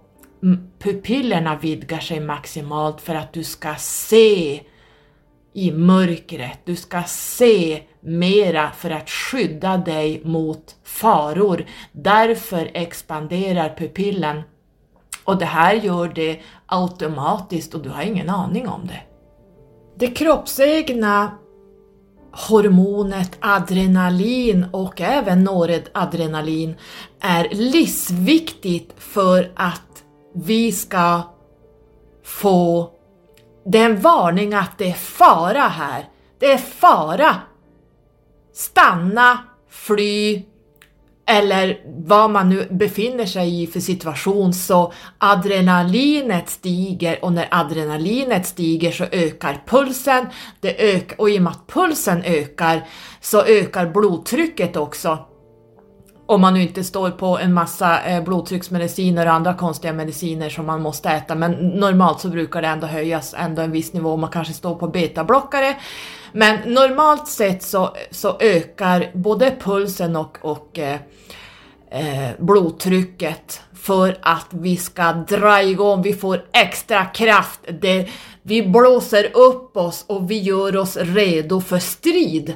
pupillerna vidgar sig maximalt för att du ska se i mörkret. Du ska se mera för att skydda dig mot faror. Därför expanderar pupillen och det här gör det automatiskt och du har ingen aning om det. Det kroppsegna hormonet adrenalin och även noradrenalin är livsviktigt för att vi ska få det är en varning att det är fara här. Det är fara! Stanna, fly eller vad man nu befinner sig i för situation så adrenalinet stiger. Och när adrenalinet stiger så ökar pulsen. Det ökar, och i och med att pulsen ökar så ökar blodtrycket också. Om man nu inte står på en massa eh, blodtrycksmediciner och andra konstiga mediciner som man måste äta, men normalt så brukar det ändå höjas ändå en viss nivå, man kanske står på betablockare. Men normalt sett så, så ökar både pulsen och, och eh, eh, blodtrycket för att vi ska dra igång, vi får extra kraft, det, vi blåser upp oss och vi gör oss redo för strid.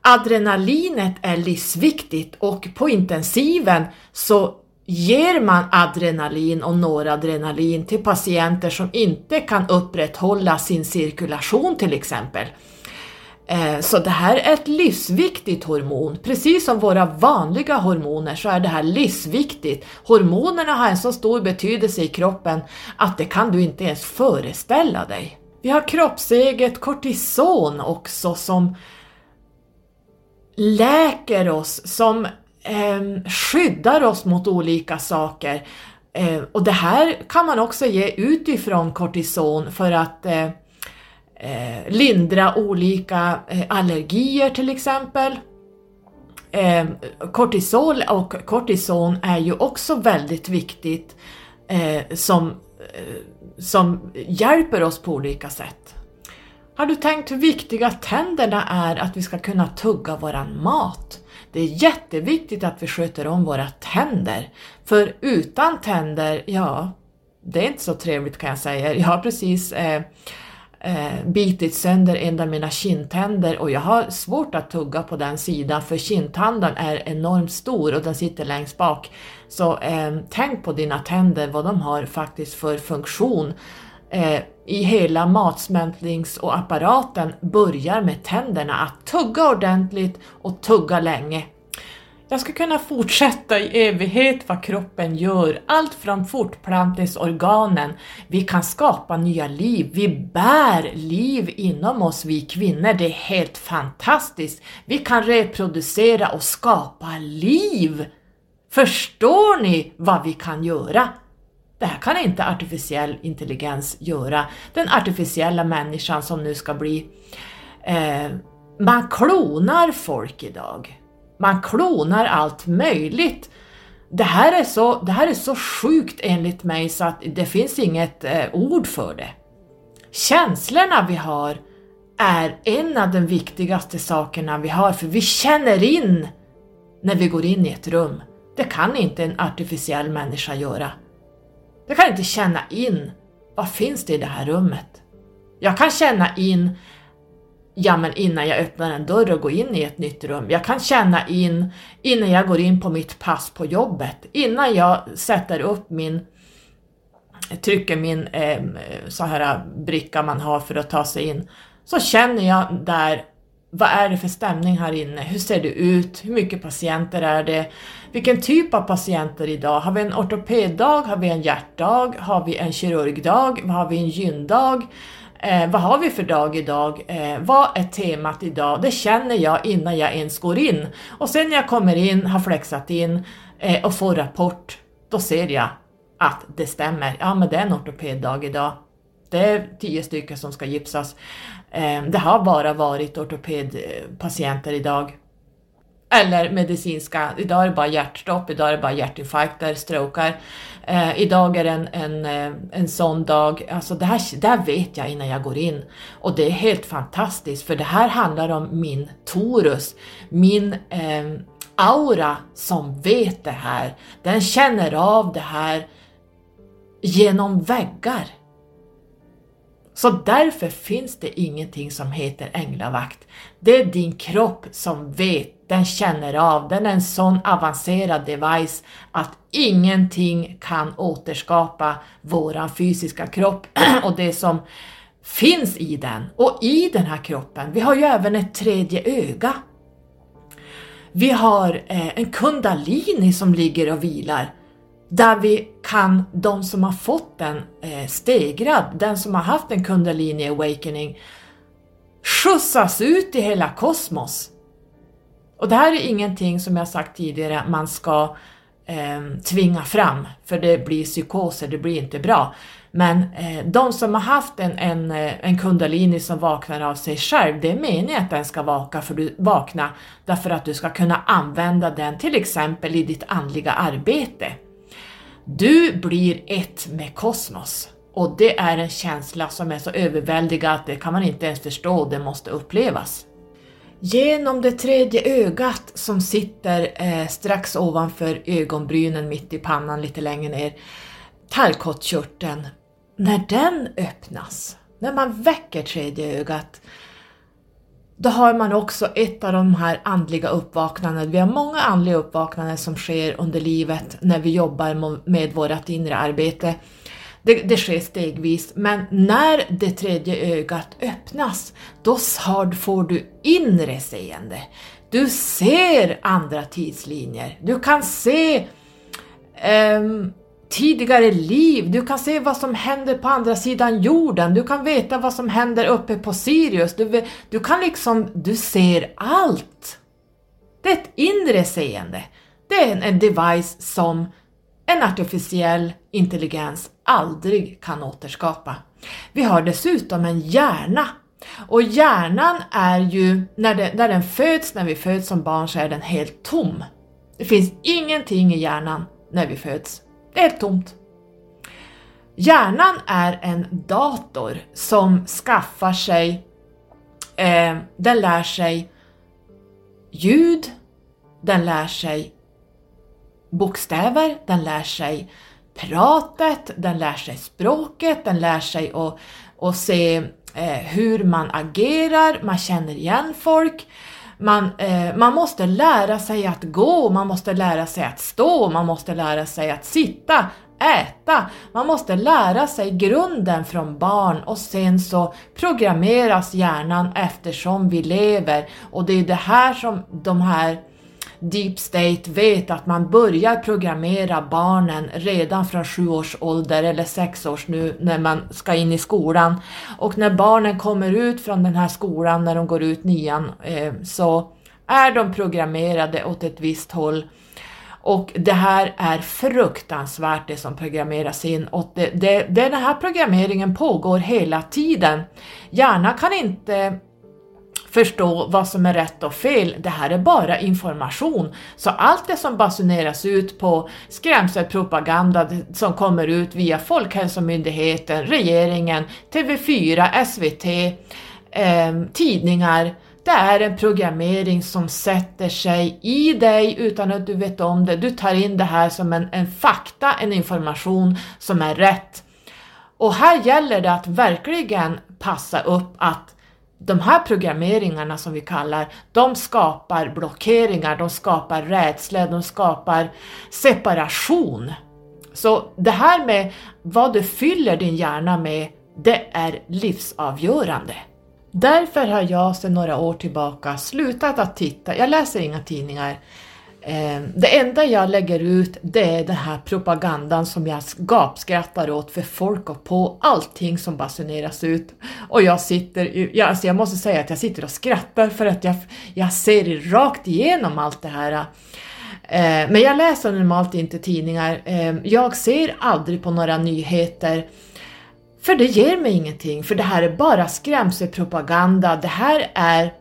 Adrenalinet är livsviktigt och på intensiven så ger man adrenalin och noradrenalin till patienter som inte kan upprätthålla sin cirkulation till exempel. Eh, så det här är ett livsviktigt hormon. Precis som våra vanliga hormoner så är det här livsviktigt. Hormonerna har en så stor betydelse i kroppen att det kan du inte ens föreställa dig. Vi har kroppseget kortison också som läker oss, som eh, skyddar oss mot olika saker. Eh, och det här kan man också ge utifrån kortison för att eh, eh lindra olika eh, allergier till exempel. Eh, kortisol och kortison är ju också väldigt viktigt eh, som, eh, som hjälper oss på olika sätt. Har du tänkt hur viktiga tänderna är att vi ska kunna tugga våran mat? Det är jätteviktigt att vi sköter om våra tänder. För utan tänder, ja, det är inte så trevligt kan jag säga. Jag har precis eh, eh, bitit sönder en av mina kindtänder och jag har svårt att tugga på den sidan för kindtanden är enormt stor och den sitter längst bak. Så eh, tänk på dina tänder, vad de har faktiskt för funktion. Eh, I hela matsmältnings och apparaten börjar med tänderna att tugga ordentligt och tugga länge. Jag ska kunna fortsätta i evighet vad kroppen gör, allt från fortplantningsorganen, vi kan skapa nya liv, vi bär liv inom oss vi kvinnor, det är helt fantastiskt. Vi kan reproducera och skapa liv. Förstår ni vad vi kan göra? Det här kan inte artificiell intelligens göra. Den artificiella människan som nu ska bli... Eh, man klonar folk idag. Man klonar allt möjligt. Det här, är så, det här är så sjukt enligt mig så att det finns inget eh, ord för det. Känslorna vi har är en av de viktigaste sakerna vi har för vi känner in när vi går in i ett rum. Det kan inte en artificiell människa göra. Jag kan inte känna in vad finns det i det här rummet. Jag kan känna in ja men innan jag öppnar en dörr och går in i ett nytt rum. Jag kan känna in innan jag går in på mitt pass på jobbet, innan jag sätter upp min trycker min eh, så här bricka man har för att ta sig in, så känner jag där vad är det för stämning här inne? Hur ser det ut? Hur mycket patienter är det? Vilken typ av patienter idag? Har vi en ortopeddag? Har vi en hjärtdag? Har vi en kirurgdag? Har vi en gyndag? Eh, vad har vi för dag idag? Eh, vad är temat idag? Det känner jag innan jag ens går in. Och sen när jag kommer in, har flexat in eh, och får rapport, då ser jag att det stämmer. Ja, men det är en ortopeddag idag. Det är tio stycken som ska gipsas. Eh, det har bara varit ortopedpatienter idag. Eller medicinska, idag är det bara hjärtstopp, idag är det bara hjärtinfarkter, strokar. Eh, idag är det en, en, eh, en sån dag, alltså det här, det här vet jag innan jag går in. Och det är helt fantastiskt för det här handlar om min torus, min eh, aura som vet det här. Den känner av det här genom väggar. Så därför finns det ingenting som heter änglavakt. Det är din kropp som vet, den känner av, den är en sån avancerad device att ingenting kan återskapa våran fysiska kropp (clears throat) och det som finns i den. Och i den här kroppen, vi har ju även ett tredje öga. Vi har eh, en kundalini som ligger och vilar där vi kan, de som har fått den eh, stegrad, den som har haft en kundalini awakening, skjutsas ut i hela kosmos. Och det här är ingenting som jag sagt tidigare man ska eh, tvinga fram, för det blir psykoser, det blir inte bra. Men eh, de som har haft en, en, eh, en kundalini som vaknar av sig själv, det är meningen att den ska vaka för du, vakna därför att du ska kunna använda den till exempel i ditt andliga arbete. Du blir ett med kosmos och det är en känsla som är så överväldigande att det kan man inte ens förstå, det måste upplevas. Genom det tredje ögat som sitter eh, strax ovanför ögonbrynen mitt i pannan lite längre ner, tallkottkörteln, när den öppnas, när man väcker tredje ögat, då har man också ett av de här andliga uppvaknandena. Vi har många andliga uppvaknanden som sker under livet när vi jobbar med vårt inre arbete. Det, det, sker stegvis, men när det tredje ögat öppnas, då får du inre seende. Du ser andra tidslinjer. Du kan se um, tidigare liv, du kan se vad som händer på andra sidan jorden, du kan veta vad som händer uppe på Sirius, du, du kan liksom, du ser allt. Det är ett inre seende. Det är en, en device som en artificiell intelligens aldrig kan återskapa. Vi har dessutom en hjärna och hjärnan är ju, när, det, när den föds, när vi föds som barn så är den helt tom. Det finns ingenting i hjärnan när vi föds. Det är helt tomt. Hjärnan är en dator som skaffar sig, eh, den lär sig ljud, den lär sig bokstäver, den lär sig pratet, den lär sig språket, den lär sig att, att se eh, hur man agerar, man känner igen folk, man, eh, man måste lära sig att gå, man måste lära sig att stå, man måste lära sig att sitta, äta. Man måste lära sig grunden från barn och sen så programmeras hjärnan eftersom vi lever och det är det här som de här Deep State vet att man börjar programmera barnen redan från sju års ålder eller sex års nu när man ska in i skolan. Och när barnen kommer ut från den här skolan, när de går ut nian, eh, så är de programmerade åt ett visst håll. Och det här är fruktansvärt det som programmeras in och det, det, den här programmeringen pågår hela tiden. Hjärnan kan inte förstå vad som är rätt och fel. Det här är bara information. Så allt det som basuneras ut på skrämselpropaganda som kommer ut via Folkhälsomyndigheten, regeringen, TV4, SVT, eh, tidningar, det är en programmering som sätter sig i dig utan att du vet om det. Du tar in det här som en, en fakta, en information som är rätt. Och här gäller det att verkligen passa upp att de här programmeringarna som vi kallar, de skapar blockeringar, de skapar rädsla, de skapar separation. Så det här med vad du fyller din hjärna med, det är livsavgörande. Därför har jag sedan några år tillbaka slutat att titta, jag läser inga tidningar, Eh, det enda jag lägger ut det är den här propagandan som jag gapskrattar åt för folk och på allting som basuneras ut. Och jag sitter, jag, alltså jag måste säga att jag sitter och skrattar för att jag, jag ser rakt igenom allt det här. Eh, men jag läser normalt inte tidningar. Eh, jag ser aldrig på några nyheter. För det ger mig ingenting, för det här är bara skrämselpropaganda. Det här är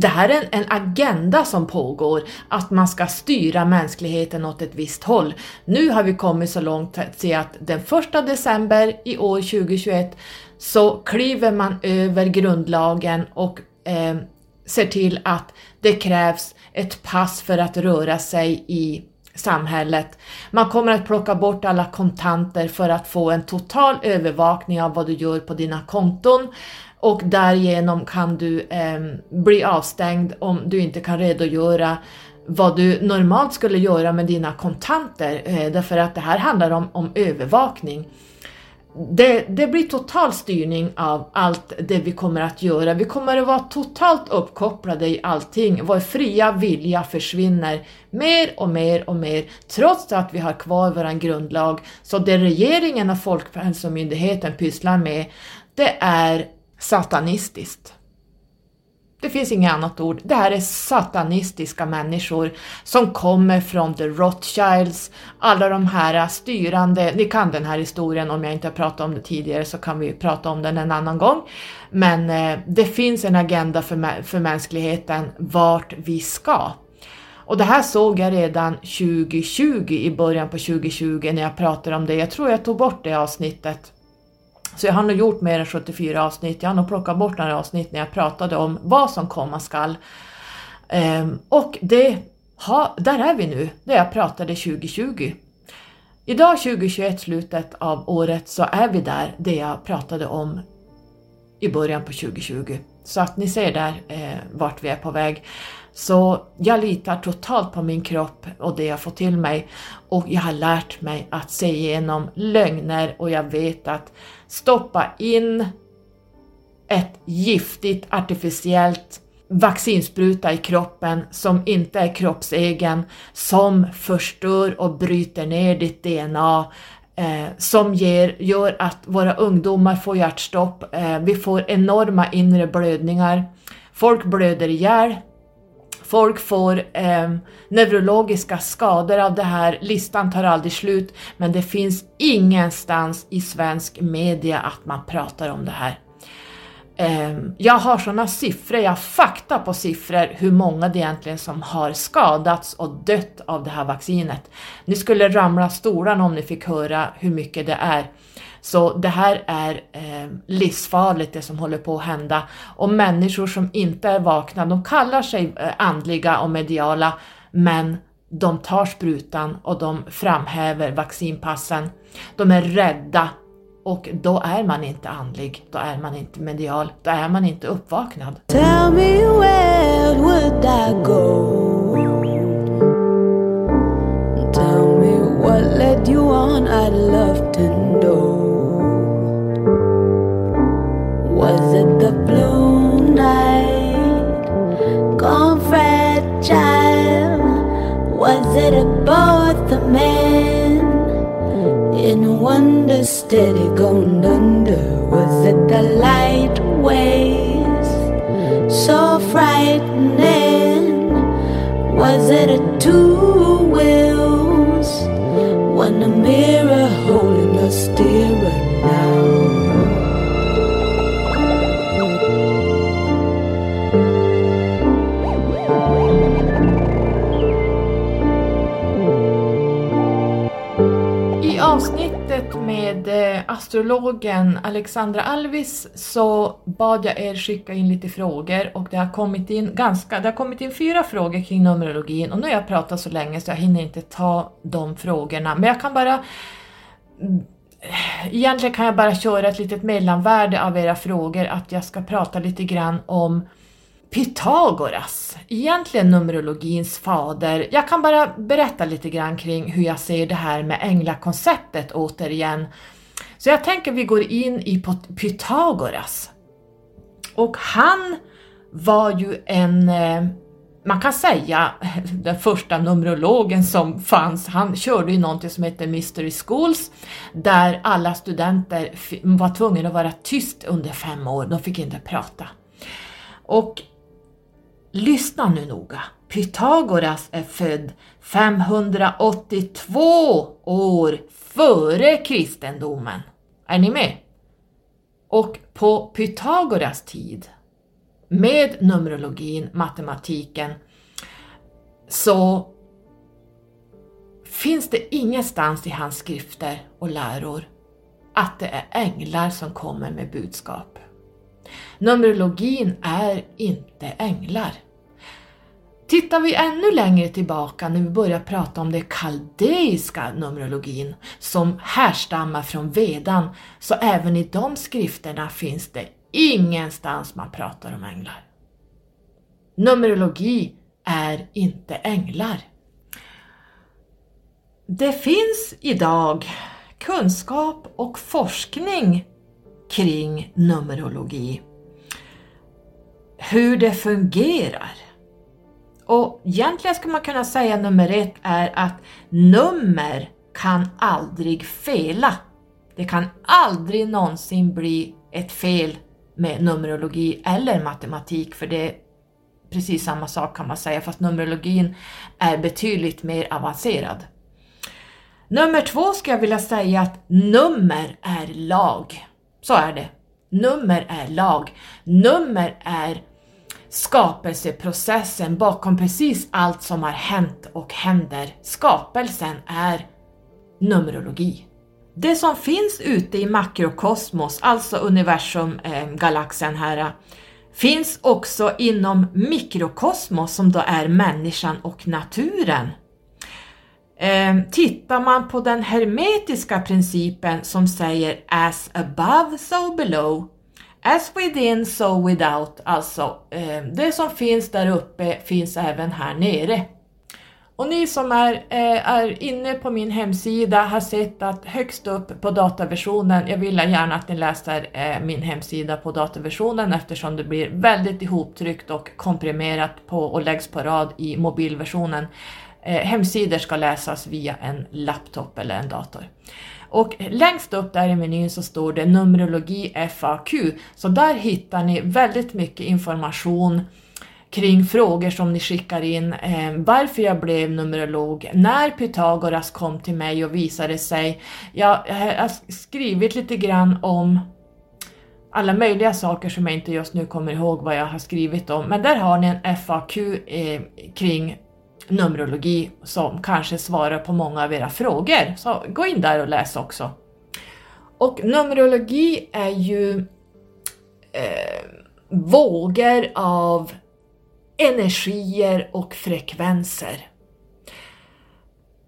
det här är en, en, agenda som pågår, att man ska styra mänskligheten åt ett visst håll. Nu har vi kommit så långt att se att den 1 december i år 2021 så kliver man över grundlagen och eh, ser till att det krävs ett pass för att röra sig i samhället. Man kommer att plocka bort alla kontanter för att få en total övervakning av vad du gör på dina konton och därigenom kan du eh, bli avstängd om du inte kan redogöra vad du normalt skulle göra med dina kontanter, eh, därför att det här handlar om, om övervakning. Det, det, blir total styrning av allt det vi kommer att göra. Vi kommer att vara totalt uppkopplade i allting. Vår fria vilja försvinner mer och mer och mer trots att vi har kvar vår grundlag. Så det regeringen och Folkhälsomyndigheten pysslar med det är satanistiskt. Det finns inget annat ord. Det här är satanistiska människor som kommer från the Rothschilds, alla de här styrande, ni kan den här historien, om jag inte har pratat om det tidigare så kan vi prata om den en annan gång. Men eh, det finns en agenda för, för mänskligheten vart vi ska. Och det här såg jag redan 2020, i början på 2020 när jag pratade om det. Jag tror jag tog bort det avsnittet så jag har nog gjort mer än 74 avsnitt, jag har nog plockat bort några avsnitt när jag pratade om vad som komma skall. Ehm, och det, ha, där är vi nu, där jag pratade 2020. Idag 2021, slutet av året, så är vi där, det jag pratade om i början på 2020. Så att ni ser där eh, vart vi är på väg. Så jag litar totalt på min kropp och det jag får till mig och jag har lärt mig att se igenom lögner och jag vet att stoppa in ett giftigt artificiellt vaccinspruta i kroppen som inte är kroppsegen, som förstör och bryter ner ditt DNA, eh, som ger, gör att våra ungdomar får hjärtstopp, eh, vi får enorma inre blödningar, folk blöder ihjäl, Folk får eh, neurologiska skador av det här, listan tar aldrig slut, men det finns ingenstans i svensk media att man pratar om det här. Eh, jag har sådana siffror, jag har fakta på siffror hur många det egentligen som har skadats och dött av det här vaccinet. Ni skulle ramla stolarna om ni fick höra hur mycket det är. Så det här är eh, livsfarligt det som håller på att hända. Och människor som inte är vakna, de kallar sig eh, andliga och mediala, men de tar sprutan och de framhäver vaccinpassen. De är rädda och då är man inte andlig, då är man inte medial, då är man inte uppvaknad. Tell me where would I go? Tell me what led you on, I'd love to know. Was it the blue night gone fragile? Was it about the man in wonder steady going under? Was it the light waves so frightening? Was it a two wheels? One a mirror holding a steerer astrologen Alexandra Alvis så bad jag er skicka in lite frågor och det har kommit in ganska, det har kommit in fyra frågor kring Numerologin och nu har jag pratat så länge så jag hinner inte ta de frågorna men jag kan bara Egentligen kan jag bara köra ett litet mellanvärde av era frågor att jag ska prata lite grann om Pythagoras, egentligen Numerologins fader. Jag kan bara berätta lite grann kring hur jag ser det här med änglakonceptet återigen. Så jag tänker vi går in i Pythagoras. Och han var ju en, eh, man kan säga (laughs) den första numerologen som fanns. Han körde ju någonting som heter Mystery Schools där alla studenter var tvungna att vara tyst under fem år, de fick inte prata. Och lyssna nu noga. Pythagoras är född 582 år före kristendomen. Är ni med? Och på Pythagoras tid, med numerologin, matematiken, så finns det ingenstans i hans skrifter och läror att det är änglar som kommer med budskap. Numerologin är inte änglar. Tittar vi ännu längre tillbaka när vi börjar prata om den kaldeiska numerologin som härstammar från Vedan, så även i de skrifterna finns det ingenstans man pratar om änglar. Numerologi är inte änglar. Det finns idag kunskap och forskning kring numerologi. Hur det fungerar. Och egentligen skulle man kunna säga nummer ett är att nummer kan aldrig fela. Det kan aldrig någonsin bli ett fel med numerologi eller matematik för det är precis samma sak kan man säga fast numerologin är betydligt mer avancerad. Nummer två ska jag vilja säga att nummer är lag. Så är det. Nummer är lag. Nummer är skapelseprocessen bakom precis allt som har hänt och händer. Skapelsen är numerologi. Det som finns ute i makrokosmos, alltså universum, eh, galaxen här, finns också inom mikrokosmos som då är människan och naturen. Eh, tittar man på den hermetiska principen som säger as above so below, as within so without, alltså eh, det som finns där uppe finns även här nere. Och ni som är, eh, är inne på min hemsida har sett att högst upp på dataversionen, jag vill gärna att ni läser eh, min hemsida på dataversionen eftersom det blir väldigt ihoptryckt och komprimerat på och läggs på rad i mobilversionen. Eh, hemsidor ska läsas via en laptop eller en dator. Och längst upp där i menyn så står det Numerologi FAQ, så där hittar ni väldigt mycket information kring frågor som ni skickar in, eh, varför jag blev numerolog, när Pythagoras kom till mig och visade sig. Jag, jag har skrivit lite grann om alla möjliga saker som jag inte just nu kommer ihåg vad jag har skrivit om, men där har ni en FAQ eh, kring Numerologi som kanske svarar på många av era frågor. Så gå in där och läs också. Och Numerologi är ju eh, vågor av energier och frekvenser.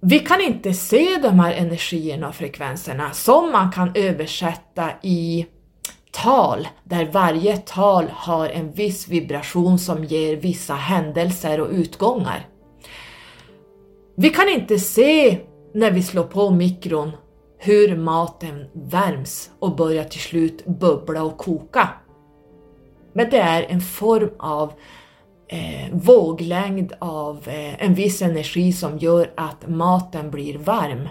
vi kan inte se de här energierna och frekvenserna som man kan översätta i tal, där varje tal har en viss vibration som ger vissa händelser och utgångar. Vi kan inte se när vi slår på mikron hur maten värms och börjar till slut bubbla och koka. Men det är en form av eh, våglängd av eh, en viss energi som gör att maten blir varm.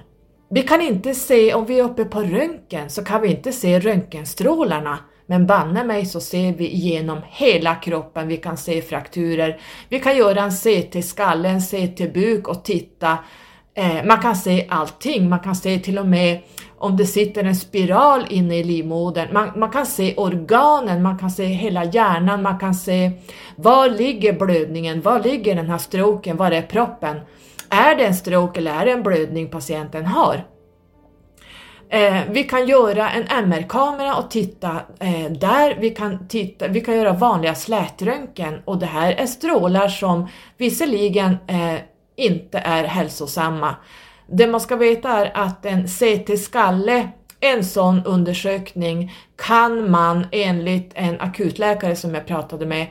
Vi kan inte se, om vi är uppe på röntgen, så kan vi inte se röntgenstrålarna men banne mig så ser vi igenom hela kroppen, vi kan se frakturer, vi kan göra en CT-skalle, en CT-buk och titta. Eh, man kan se allting, man kan se till och med om det sitter en spiral inne i livmodern, man, man kan se organen, man kan se hela hjärnan, man kan se var ligger blödningen, var ligger den här stroken, var är proppen? Är det en stroke eller är det en blödning patienten har? Eh, vi kan göra en MR-kamera och titta eh, där. Vi kan, titta, vi kan göra vanliga slätröntgen och det här är strålar som visserligen eh, inte är hälsosamma. Det man ska veta är att en CT-skalle, en sån undersökning kan man enligt en akutläkare som jag pratade med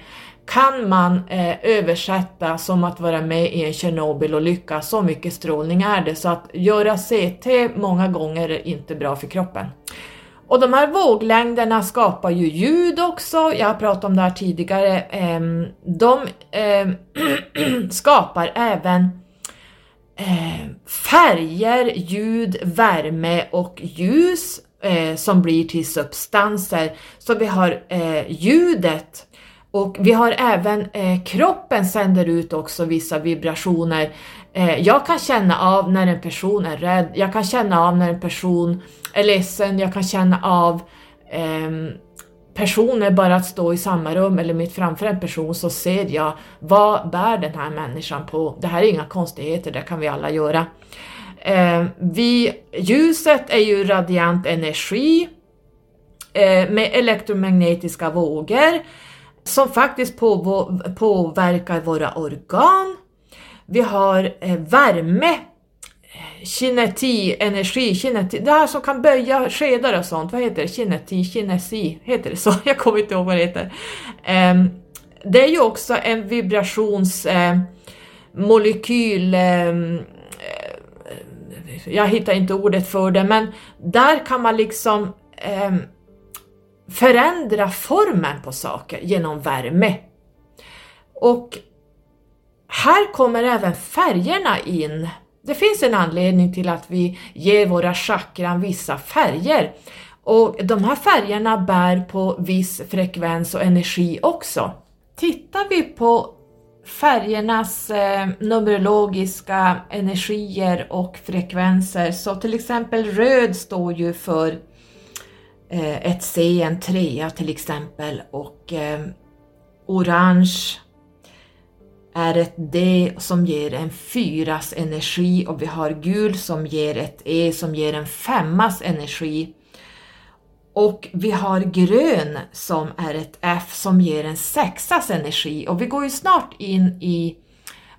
kan man eh, översätta som att vara med i en Tjernobylolycka. Så mycket strålning är det, så att göra CT många gånger är inte bra för kroppen. Och de här våglängderna skapar ju ljud också, jag har pratat om det här tidigare. Eh, de eh, (clears throat) skapar även eh, färger, ljud, värme och ljus eh, som blir till substanser. Så vi har eh, ljudet och vi har även eh, kroppen sänder ut också vissa vibrationer. Eh, jag kan känna av när en person är rädd, jag kan känna av när en person är ledsen, jag kan känna av eh, personer bara att stå i samma rum eller mitt framför en person så ser jag vad bär den här människan på. Det här är inga konstigheter, det kan vi alla göra. Eh, vi, ljuset är ju radiant energi eh, med elektromagnetiska vågor som faktiskt påverkar våra organ. Vi har eh, värme, eh, kineti, energi, kineti, det här som kan böja skedar och sånt, vad heter det? Kineti, kinesi, heter det så? (laughs) Jag kommer inte ihåg vad det heter. Ehm, det är ju också en vibrationsmolekyl, eh, ehm, jag hittar inte ordet för det, men där kan man liksom ehm, förändra formen på saker genom värme. Och här kommer även färgerna in. Det finns en anledning till att vi ger våra chakran vissa färger. Och de här färgerna bär på viss frekvens och energi också. Tittar vi på färgernas eh, numerologiska energier och frekvenser så till exempel röd står ju för Eh, ett C, en trea till exempel. Och eh, orange är ett D som ger en fyras energi. Och vi har gul som ger ett E som ger en femmas energi. Och vi har grön som är ett F som ger en sexas energi. Och vi går ju snart in i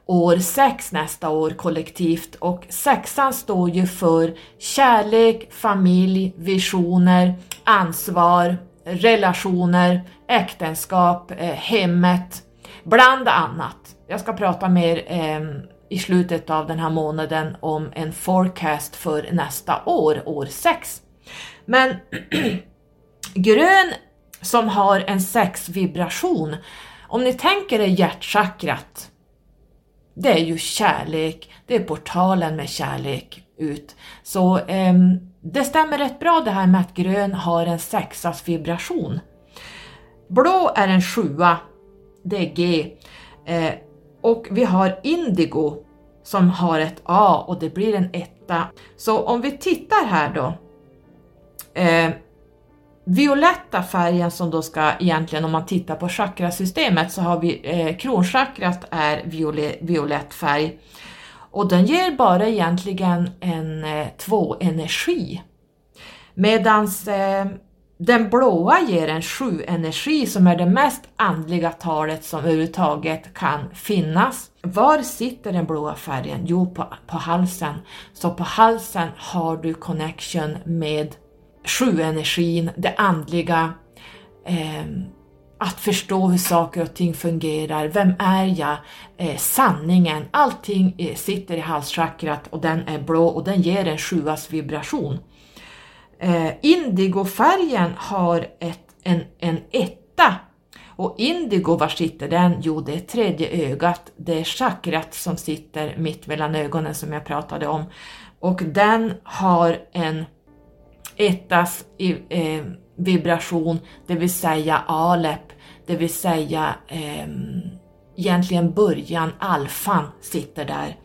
år 6 nästa år kollektivt och sexan står ju för kärlek, familj, visioner, ansvar, relationer, äktenskap, eh, hemmet, bland annat. Jag ska prata mer eh, i slutet av den här månaden om en forecast för nästa år, år 6. Men (clears throat) grön som har en sexvibration, om ni tänker er hjärtchakrat, det är ju kärlek, det är portalen med kärlek ut. Så eh, det stämmer rätt bra det här med att grön har en sexas vibration. Blå är en sjua, det är G. Eh, och vi har indigo som har ett A och det blir en etta. Så om vi tittar här då. Eh, violetta färgen som då ska egentligen om man tittar på chakrasystemet så har vi eh, kronchakrat är viole, violett färg och den ger bara egentligen en eh, två energi. Medans eh, den blåa ger en sju-energi som är det mest andliga talet som överhuvudtaget kan finnas. Var sitter den blåa färgen? Jo, på, på halsen. Så på halsen har du connection med sjuenergin, det andliga, eh, att förstå hur saker och ting fungerar, vem är jag, eh, sanningen, allting eh, sitter i halschakrat och den är blå och den ger en sjuas vibration. Eh, indigofärgen har ett, en, en etta. Och indigo, var sitter den? Jo, det är tredje ögat, det är chakrat som sitter mitt mellan ögonen som jag pratade om. Och den har en ettas eh, vibration, det vill säga alep, det vill säga eh, egentligen början, alfan sitter där.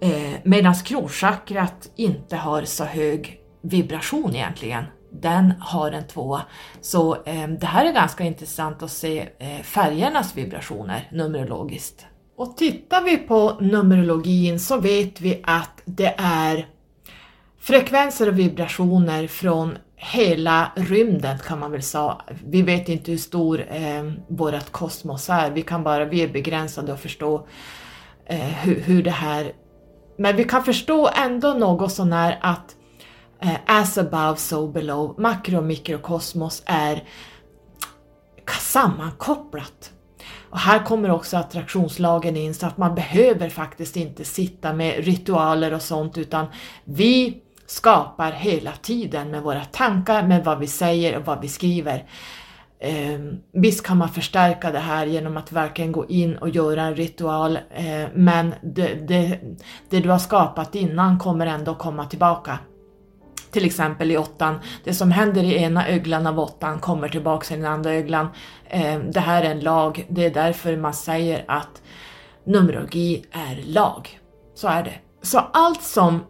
Eh, Medan kronchakrat inte har så hög vibration egentligen. Den har en tvåa. Så eh, det här är ganska intressant att se eh, färgernas vibrationer numerologiskt. Och tittar vi på numerologin så vet vi att det är frekvenser och vibrationer från hela rymden kan man väl säga. Vi vet inte hur stor eh, vårt kosmos är, vi kan bara, vi är begränsade att förstå eh, hur, hur det här, men vi kan förstå ändå något sånär att eh, as above so below, makro och mikrokosmos är sammankopplat. Och här kommer också attraktionslagen in så att man behöver faktiskt inte sitta med ritualer och sånt utan vi skapar hela tiden med våra tankar, med vad vi säger och vad vi skriver. Eh, visst kan man förstärka det här genom att verkligen gå in och göra en ritual, eh, men det, det, det, du har skapat innan kommer ändå komma tillbaka. Till exempel i åttan, det som händer i ena öglan av åttan kommer tillbaka i den andra öglan. Eh, det här är en lag, det är därför man säger att numerologi är lag. Så är det. Så allt som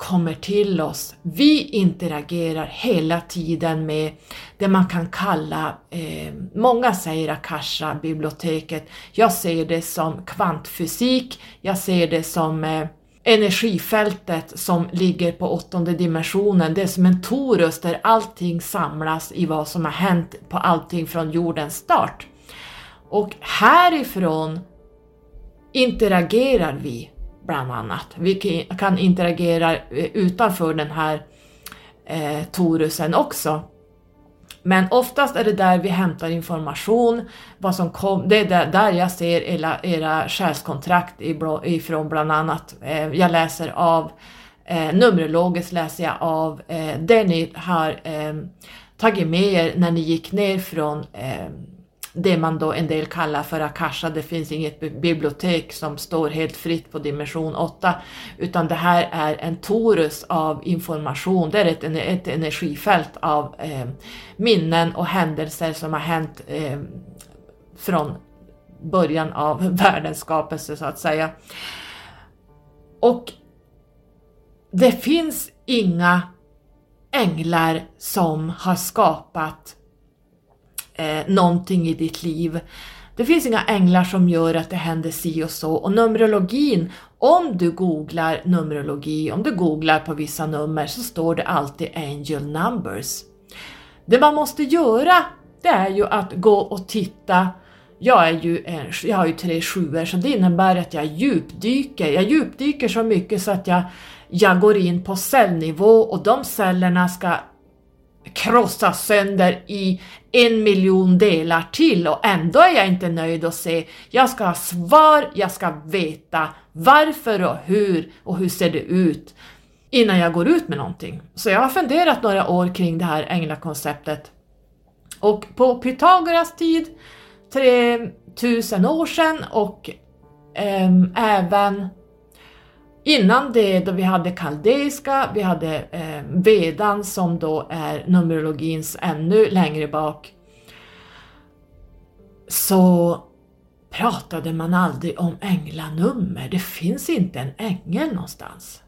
kommer till oss. Vi interagerar hela tiden med det man kan kalla, eh, många säger Akasha, biblioteket. Jag ser det som kvantfysik, jag ser det som eh, energifältet som ligger på åttonde dimensionen. Det är som en torus där allting samlas i vad som har hänt på allting från jordens start. Och härifrån interagerar vi bland annat. Vi kan interagera eh, utanför den här eh, torusen också. Men oftast är det där vi hämtar information, vad som kom, det är där, där jag ser era, era själskontrakt ifrån bland annat. Eh, jag läser av, eh, Numerologiskt läser jag av eh, det ni har eh, tagit med er när ni gick ner från eh, det man då en del kallar för Akasha, det finns inget bibliotek som står helt fritt på dimension 8, utan det här är en torus av information, det är ett, ett energifält av eh, minnen och händelser som har hänt eh, från början av (laughs) världens skapelse så att säga. Och det finns inga änglar som har skapat eh, någonting i ditt liv. Det finns inga änglar som gör att det händer si och så och Numerologin, om du googlar Numerologi, om du googlar på vissa nummer så står det alltid Angel Numbers. Det man måste göra det är ju att gå och titta jag, är ju en, jag har ju tre sjuor så det innebär att jag djupdyker. Jag djupdyker så mycket så att jag, jag går in på cellnivå och de cellerna ska krossas sönder i en miljon delar till och ändå är jag inte nöjd och se. Jag ska ha svar, jag ska veta varför och hur och hur ser det ut innan jag går ut med någonting. Så jag har funderat några år kring det här änglakonceptet. Och på Pythagoras tid, 3000 år sedan och eh, även Innan det då vi hade kaldeiska, vi hade eh, vedan som då är numerologins ännu längre bak. Så pratade man aldrig om änglanummer, det finns inte en ängel någonstans.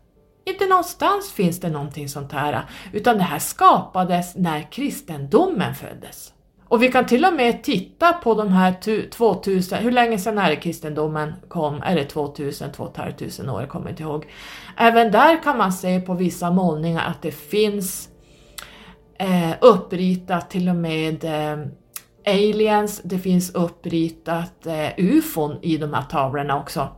Inte någonstans finns det någonting sånt här, utan det här skapades när kristendomen föddes. Och vi kan till och med titta på de här 2000, hur länge sedan är det kristendomen kom? Är det 2000, 2500 år? Jag kommer inte ihåg. Även där kan man se på vissa målningar att det finns eh, uppritat till och med eh, aliens, det finns uppritat eh, ufon i de här tavlorna också.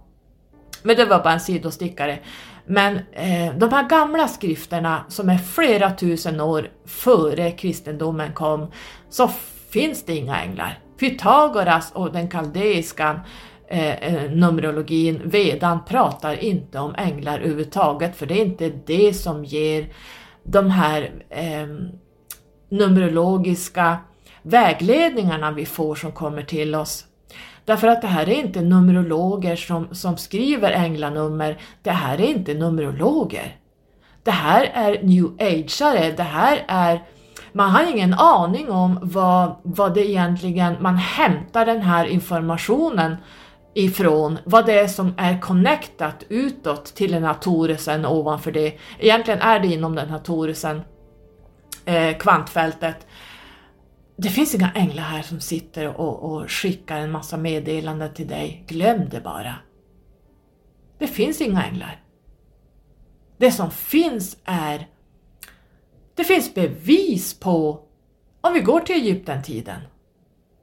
Men det var bara en sidostickare. Men eh, de här gamla skrifterna som är flera tusen år före kristendomen kom, så finns det inga änglar. Pythagoras och den kaldeiska eh, eh, numerologin, vedan, pratar inte om änglar överhuvudtaget, för det är inte det som ger de här eh, numerologiska vägledningarna vi får som kommer till oss. Därför att det här är inte numerologer som, som skriver änglanummer, det här är inte numerologer. Det här är new ageare, det här är man har ingen aning om vad, vad det egentligen, man hämtar den här informationen ifrån, vad det är som är connectat utåt till den här torusen ovanför det. Egentligen är det inom den här torusen, eh, kvantfältet. Det finns inga änglar här som sitter och, och skickar en massa meddelanden till dig. Glöm det bara. Det finns inga änglar. Det som finns är det finns bevis på, om vi går till Egypten-tiden,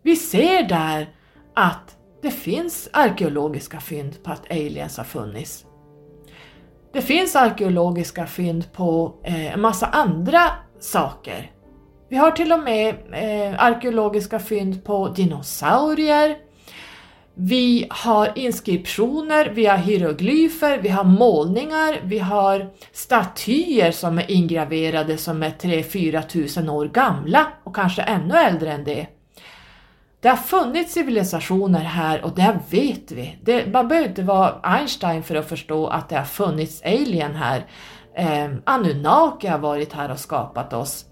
vi ser där att det finns arkeologiska fynd på att aliens har funnits. Det finns arkeologiska fynd på eh, en massa andra saker. Vi har till och med eh, arkeologiska fynd på dinosaurier, vi har inskriptioner, vi har hieroglyfer, vi har målningar, vi har statyer som är ingraverade som är 3-4 tusen år gamla och kanske ännu äldre än det. Det har funnits civilisationer här och det vet vi. Det, man behöver inte vara Einstein för att förstå att det har funnits alien här. Eh, Anunnaki har varit här och skapat oss.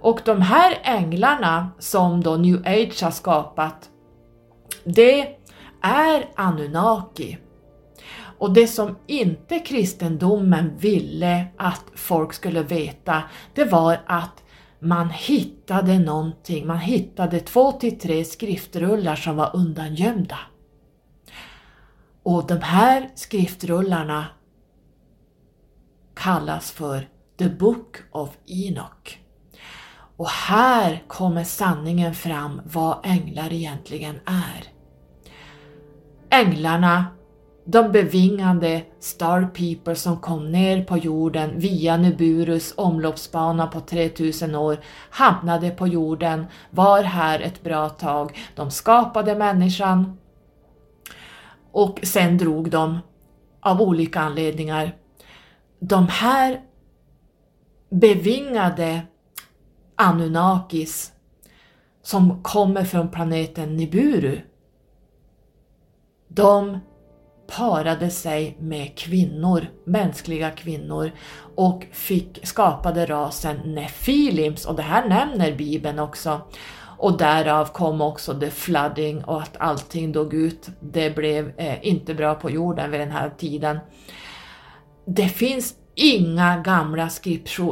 Och de här änglarna som då New Age har skapat, det är Anunnaki. Och det som inte kristendomen ville att folk skulle veta, det var att man hittade någonting, man hittade två till tre skriftrullar som var undangömda. Och de här skriftrullarna kallas för The Book of Enoch. Och här kommer sanningen fram vad änglar egentligen är änglarna, de bevingade Star People som kom ner på jorden via Neburus omloppsbana på 3000 år, hamnade på jorden, var här ett bra tag, de skapade människan och sen drog de av olika anledningar. De här bevingade Anunnakis som kommer från planeten Niburu de parade sig med kvinnor, mänskliga kvinnor och fick, skapade rasen Nefilims och det här nämner Bibeln också. Och därav kom också the flooding och att allting dog ut. Det blev eh, inte bra på jorden vid den här tiden. Det finns inga gamla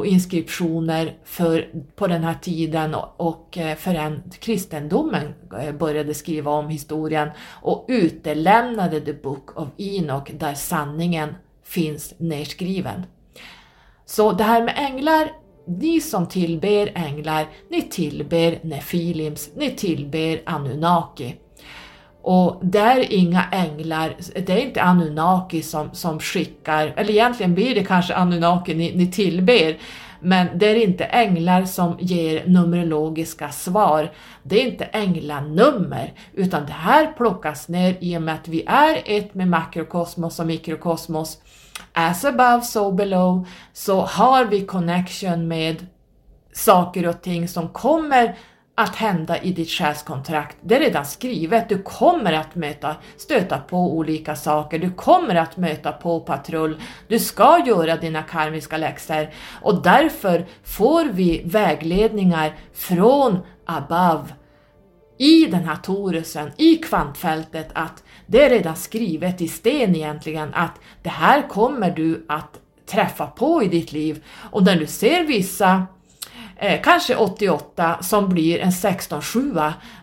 inskriptioner för, på den här tiden och eh, förrän kristendomen eh, började skriva om historien och utelämnade The Book of Enoch där sanningen finns nedskriven. Så det här med änglar, ni som tillber änglar, ni tillber Nefilims, ni tillber Anunnaki. Och det är inga änglar, det är inte Anunnaki som, som skickar, eller egentligen blir det kanske Anunnaki ni, ni tillber, men det är inte änglar som ger numerologiska svar. Det är inte änglanummer, utan det här plockas ner i och med att vi är ett med makrokosmos och mikrokosmos. As above, so below, så har vi connection med saker och ting som kommer att hända i ditt själskontrakt. Det är redan skrivet, du kommer att möta, stöta på olika saker, du kommer att möta på patrull, du ska göra dina karmiska läxor. Och därför får vi vägledningar från above. I den här torusen, i kvantfältet, att det är redan skrivet i sten egentligen att det här kommer du att träffa på i ditt liv. Och när du ser vissa eh, kanske 88 som blir en 16 7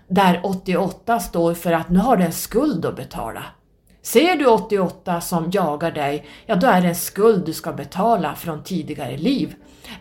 där 88 står för att nu har du en skuld att betala. Ser du 88 som jagar dig, ja då är det en skuld du ska betala från tidigare liv.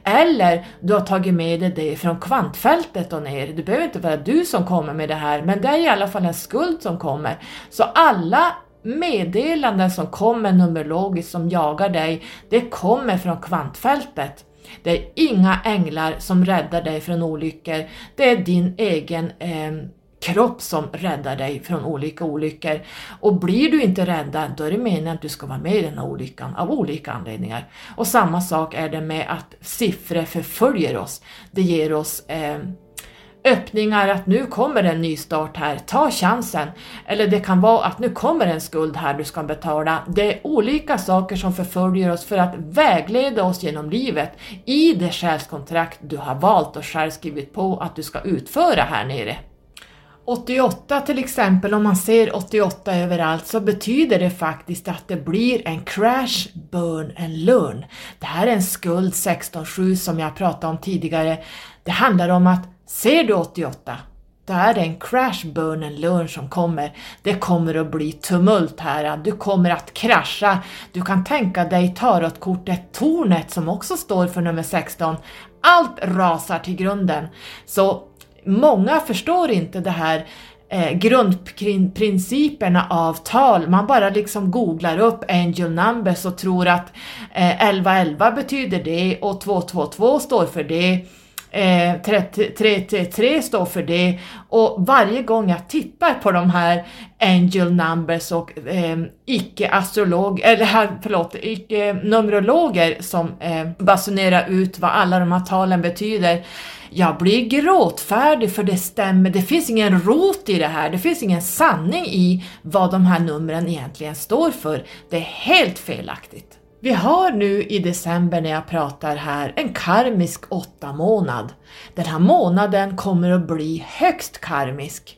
Eller du har tagit med dig det från kvantfältet och ner. Det behöver inte vara du som kommer med det här, men det är i alla fall en skuld som kommer. Så alla meddelanden som kommer numerologiskt som jagar dig, det kommer från kvantfältet. Det är inga änglar som räddar dig från olyckor, det är din egen eh, kropp som räddar dig från olika olyckor. Och blir du inte räddad, då är det meningen att du ska vara med i den här olyckan av olika anledningar. Och samma sak är det med att siffror förföljer oss. Det ger oss eh, öppningar att nu kommer en ny start här, ta chansen. Eller det kan vara att nu kommer en skuld här du ska betala. Det är olika saker som förföljer oss för att vägleda oss genom livet i det själskontrakt du har valt och själv skrivit på att du ska utföra här nere. 88 till exempel, om man ser 88 överallt så betyder det faktiskt att det blir en crash, burn and learn. Det här är en skuld 16.7 som jag pratade om tidigare. Det handlar om att ser du 88 då är det en crash, burn and learn som kommer. Det kommer att bli tumult här, du kommer att krascha. Du kan tänka dig tarotkortet Tornet som också står för nummer 16. Allt rasar till grunden. Så många förstår inte det här eh, grundprinciperna av tal. Man bara liksom googlar upp angel numbers och tror att eh, 1111 betyder det och 222 står för det. Eh, 333 står för det och varje gång jag tittar på de här angel numbers och eh, icke-astrolog, eller förlåt, icke-numerologer som eh, basunerar ut vad alla de här talen betyder jag blir gråtfärdig för det stämmer, det finns ingen rot i det här, det finns ingen sanning i vad de här numren egentligen står för. Det är helt felaktigt. Vi har nu i december när jag pratar här en karmisk åtta månad. Den här månaden kommer att bli högst karmisk.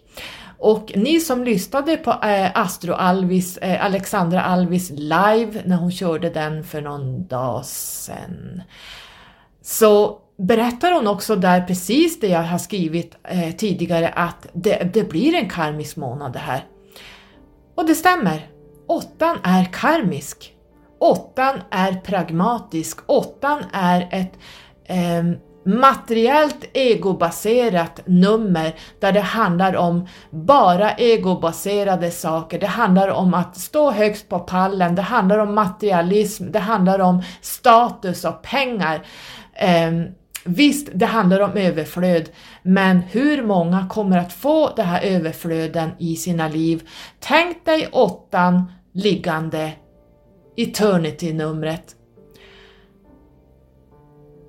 Och ni som lyssnade på eh, Astro Alvis, eh, Alexandra Alvis live när hon körde den för någon dag sedan. Så berättar hon också där precis det jag har skrivit eh, tidigare att det, det blir en karmisk månad det här. Och det stämmer. Åttan är karmisk. Åttan är pragmatisk. Åttan är ett eh, materiellt egobaserat nummer där det handlar om bara egobaserade saker. Det handlar om att stå högst på pallen, det handlar om materialism, det handlar om status och pengar. Eh, Visst, det handlar om överflöd, men hur många kommer att få det här överflöden i sina liv? Tänk dig åttan liggande, eternity-numret.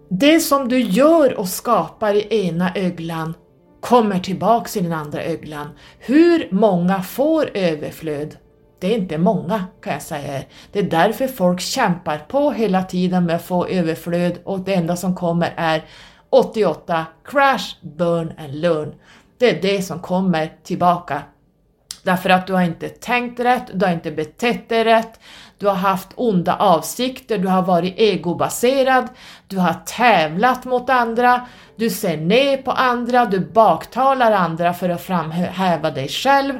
Det som du gör och skapar i ena öglan kommer tillbaks i den andra öglan. Hur många får överflöd? Det är inte många kan jag säga. Det är därför folk kämpar på hela tiden med att få överflöd och det enda som kommer är 88 Crash, Burn and Learn. Det är det som kommer tillbaka. Därför att du har inte tänkt rätt, du har inte betett dig rätt, du har haft onda avsikter, du har varit egobaserad, du har tävlat mot andra, du ser ner på andra, du baktalar andra för att framhäva dig själv.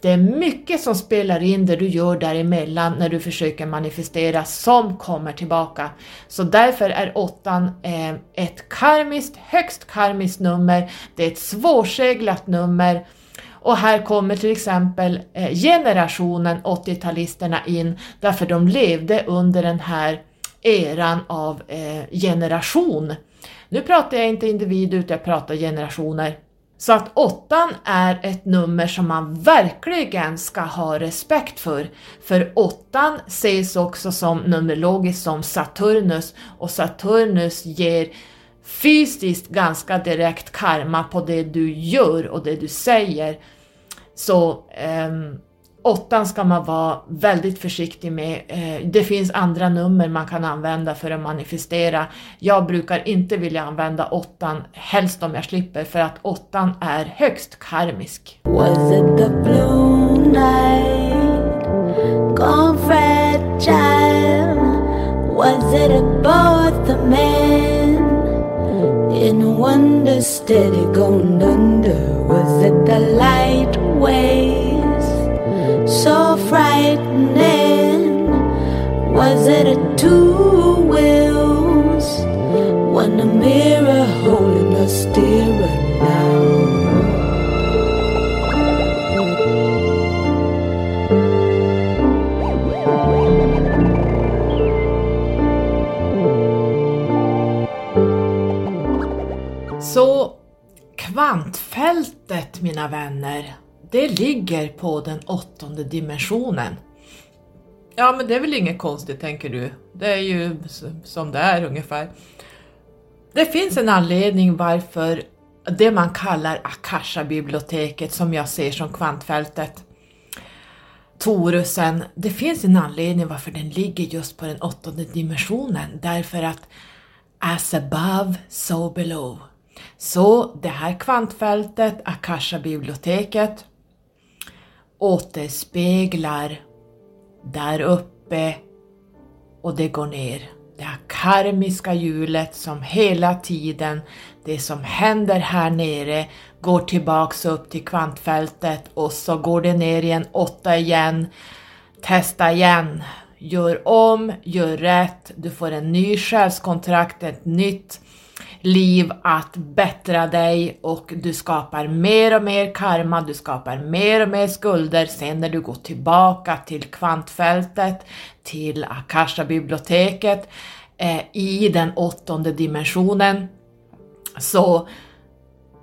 Det är mycket som spelar in det du gör däremellan när du försöker manifestera som kommer tillbaka. Så därför är åttan eh, ett karmiskt, högst karmiskt nummer, det är ett svårseglat nummer och här kommer till exempel eh, generationen 80-talisterna in därför de levde under den här eran av eh, generation. Nu pratar jag inte individ utan jag pratar generationer. Så att åttan är ett nummer som man verkligen ska ha respekt för. För åttan ses också som numerologiskt som Saturnus och Saturnus ger fysiskt ganska direkt karma på det du gör och det du säger. Så um, åttan ska man vara väldigt försiktig med. Eh, det finns andra nummer man kan använda för att manifestera. Jag brukar inte vilja använda åttan, helst om jag slipper, för att åttan är högst karmisk. Was it the blue night? Was it a both the man? In wonder steady going under? Was it the light? waves? So frightening? Was it a two wheels? When the mirror holding us steering now? Så kvantfältet mina vänner, det ligger på den åttonde dimensionen. Ja men det är väl inget konstigt tänker du, det är ju som det är ungefär. Det finns en anledning varför det man kallar Akasha-biblioteket som jag ser som kvantfältet, Torusen, det finns en anledning varför den ligger just på den åttonde dimensionen, därför att as above, so below. Så det här kvantfältet, Akasha-biblioteket, återspeglar där uppe och det går ner. Det här karmiska hjulet som hela tiden, det som händer här nere går tillbaks upp till kvantfältet och så går det ner i en åtta igen, testa igen, gör om, gör rätt, du får en ny själskontrakt, ett nytt liv att bättra dig och du skapar mer och mer karma, du skapar mer och mer skulder. Sen när du går tillbaka till kvantfältet, till Akasha-biblioteket, eh, i den åttonde dimensionen, så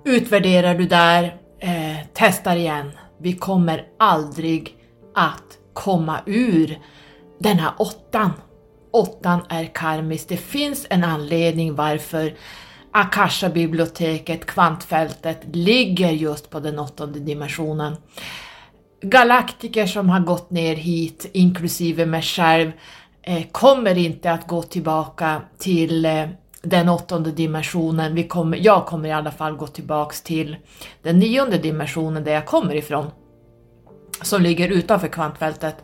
utvärderar du där, eh, testar igen. Vi kommer aldrig att komma ur den här åttan. Åttan är karmisk. Det finns en anledning varför Akasha-biblioteket, kvantfältet, ligger just på den åttonde dimensionen. Galaktiker som har gått ner hit, inklusive mig själv, eh, kommer inte att gå tillbaka till eh, den åttonde dimensionen. Vi kommer, jag kommer i alla fall gå tillbaks till den nionde dimensionen där jag kommer ifrån, som ligger utanför kvantfältet.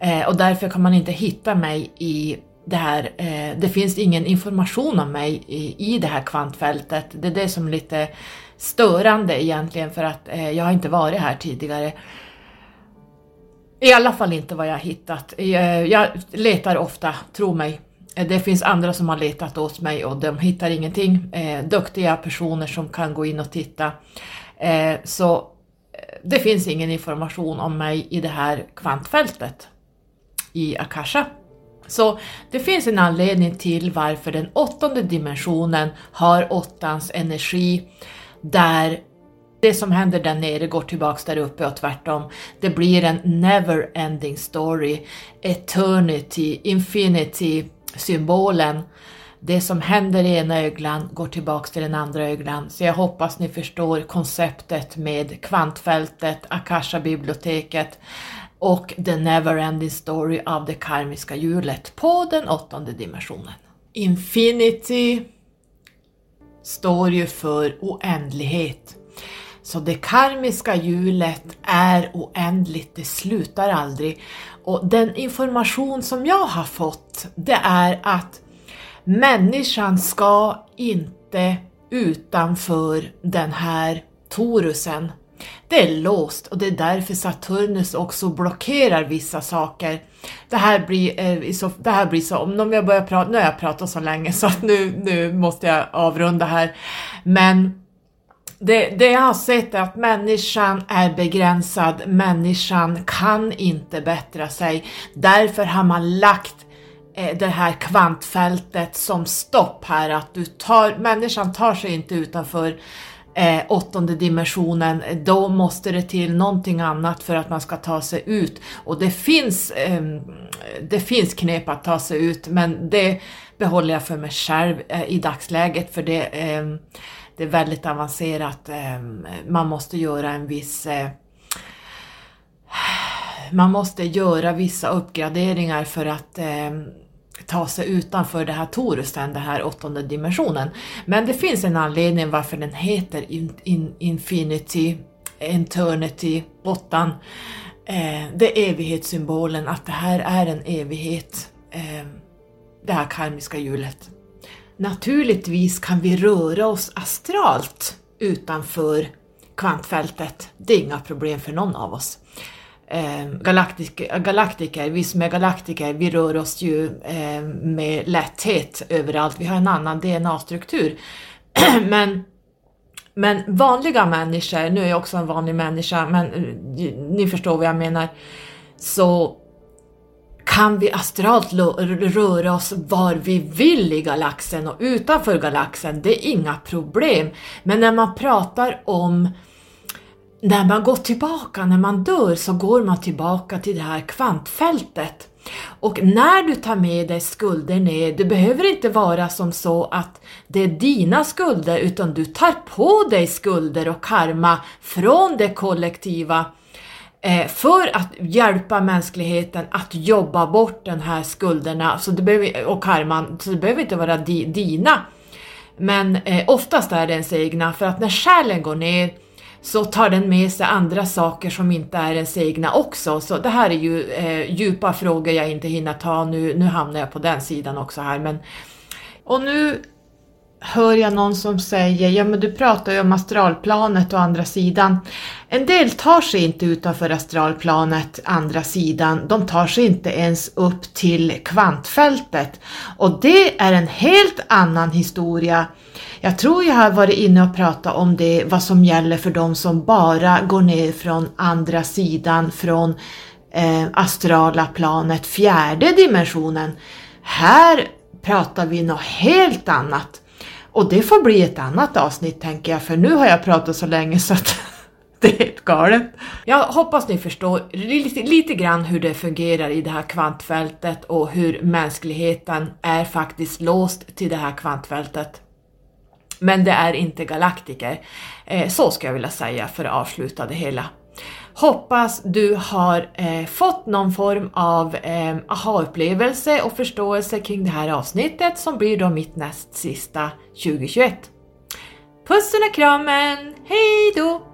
Eh, och därför kan man inte hitta mig i det här, eh, det finns ingen information om mig i, i det här kvantfältet. Det är det som är lite störande egentligen för att eh, jag har inte varit här tidigare. I alla fall inte vad jag har hittat. Eh, Jag letar ofta, tro mig. Eh, det finns andra som har letat åt mig och de hittar ingenting. Eh, Duktiga personer som kan gå in och titta. Eh, Så eh, det finns ingen information om mig i det här kvantfältet i Akasha. Så det finns en anledning till varför den åttonde dimensionen har åttans energi där det som händer där nere går tillbaks där uppe och tvärtom. Det blir en never ending story, eternity, infinity symbolen. Det som händer i ena öglan går tillbaks till den andra öglan. Så jag hoppas ni förstår konceptet med kvantfältet, Akasha-biblioteket och the Neverending story av det karmiska hjulet på den åttonde dimensionen. Infinity står ju för oändlighet. Så det karmiska hjulet är oändligt, det slutar aldrig. Och den information som jag har fått, det är att människan ska inte utanför den här torusen. Det är låst och det är därför Saturnus också blockerar vissa saker. Det här blir, eh, så, det här blir så, om jag börjar prata, nu har jag pratat så länge så att nu, nu måste jag avrunda här. Men det, det jag har sett är att människan är begränsad, människan kan inte bättra sig. Därför har man lagt eh, det här kvantfältet som stopp här, att du tar, människan tar sig inte utanför eh, åttonde dimensionen, då måste det till någonting annat för att man ska ta sig ut. Och det finns, eh, det finns knep att ta sig ut, men det behåller jag för mig själv eh, i dagsläget, för det, eh, det är väldigt avancerat. Eh, man måste göra en viss eh, man måste göra vissa uppgraderingar för att eh, ta sig utanför det här torusen, den här åttonde dimensionen. Men det finns en anledning varför den heter in, in, Infinity, Eternity, åttan. Eh, det är evighetssymbolen, att det här är en evighet, eh, det här karmiska hjulet. Naturligtvis kan vi röra oss astralt utanför kvantfältet. Det är inga problem för någon av oss eh, galaktiker, galaktiker, vi som är galaktiker, vi rör oss ju eh, med lätthet överallt, vi har en annan DNA-struktur. (clears throat) men, men vanliga människor, nu är jag också en vanlig människa, men eh, ni förstår vad jag menar, så kan vi astralt röra oss var vi vill i galaxen och utanför galaxen, det är inga problem. Men när man pratar om när man går tillbaka, när man dör, så går man tillbaka till det här kvantfältet. Och när du tar med dig skulder ner, det behöver inte vara som så att det är dina skulder, utan du tar på dig skulder och karma från det kollektiva eh, för att hjälpa mänskligheten att jobba bort den här skulderna så det behöver, och karman, så det behöver inte vara di, dina. Men eh, oftast är det ens egna, för att när själen går ner så tar den med sig andra saker som inte är ens egna också. Så det här är ju eh, djupa frågor jag inte hinner ta nu, nu hamnar jag på den sidan också här. Men, och nu hör jag någon som säger, ja men du pratar ju om astralplanet och andra sidan. En del tar sig inte utanför astralplanet, andra sidan, de tar sig inte ens upp till kvantfältet. Och det är en helt annan historia. Jag tror jag har varit inne och pratat om det, vad som gäller för de som bara går ner från andra sidan, från eh, astrala planet, fjärde dimensionen. Här pratar vi något helt annat. Och det får bli ett annat avsnitt tänker jag, för nu har jag pratat så länge så att (laughs) det är helt galet. Jag hoppas ni förstår lite, lite grann hur det fungerar i det här kvantfältet och hur mänskligheten är faktiskt låst till det här kvantfältet. Men det är inte galaktiker. Eh, så ska jag vilja säga för att avsluta det hela. Hoppas du har eh, fått någon form av eh, aha-upplevelse och förståelse kring det här avsnittet som blir då mitt näst sista 2021. Pussen och kramen, hej då!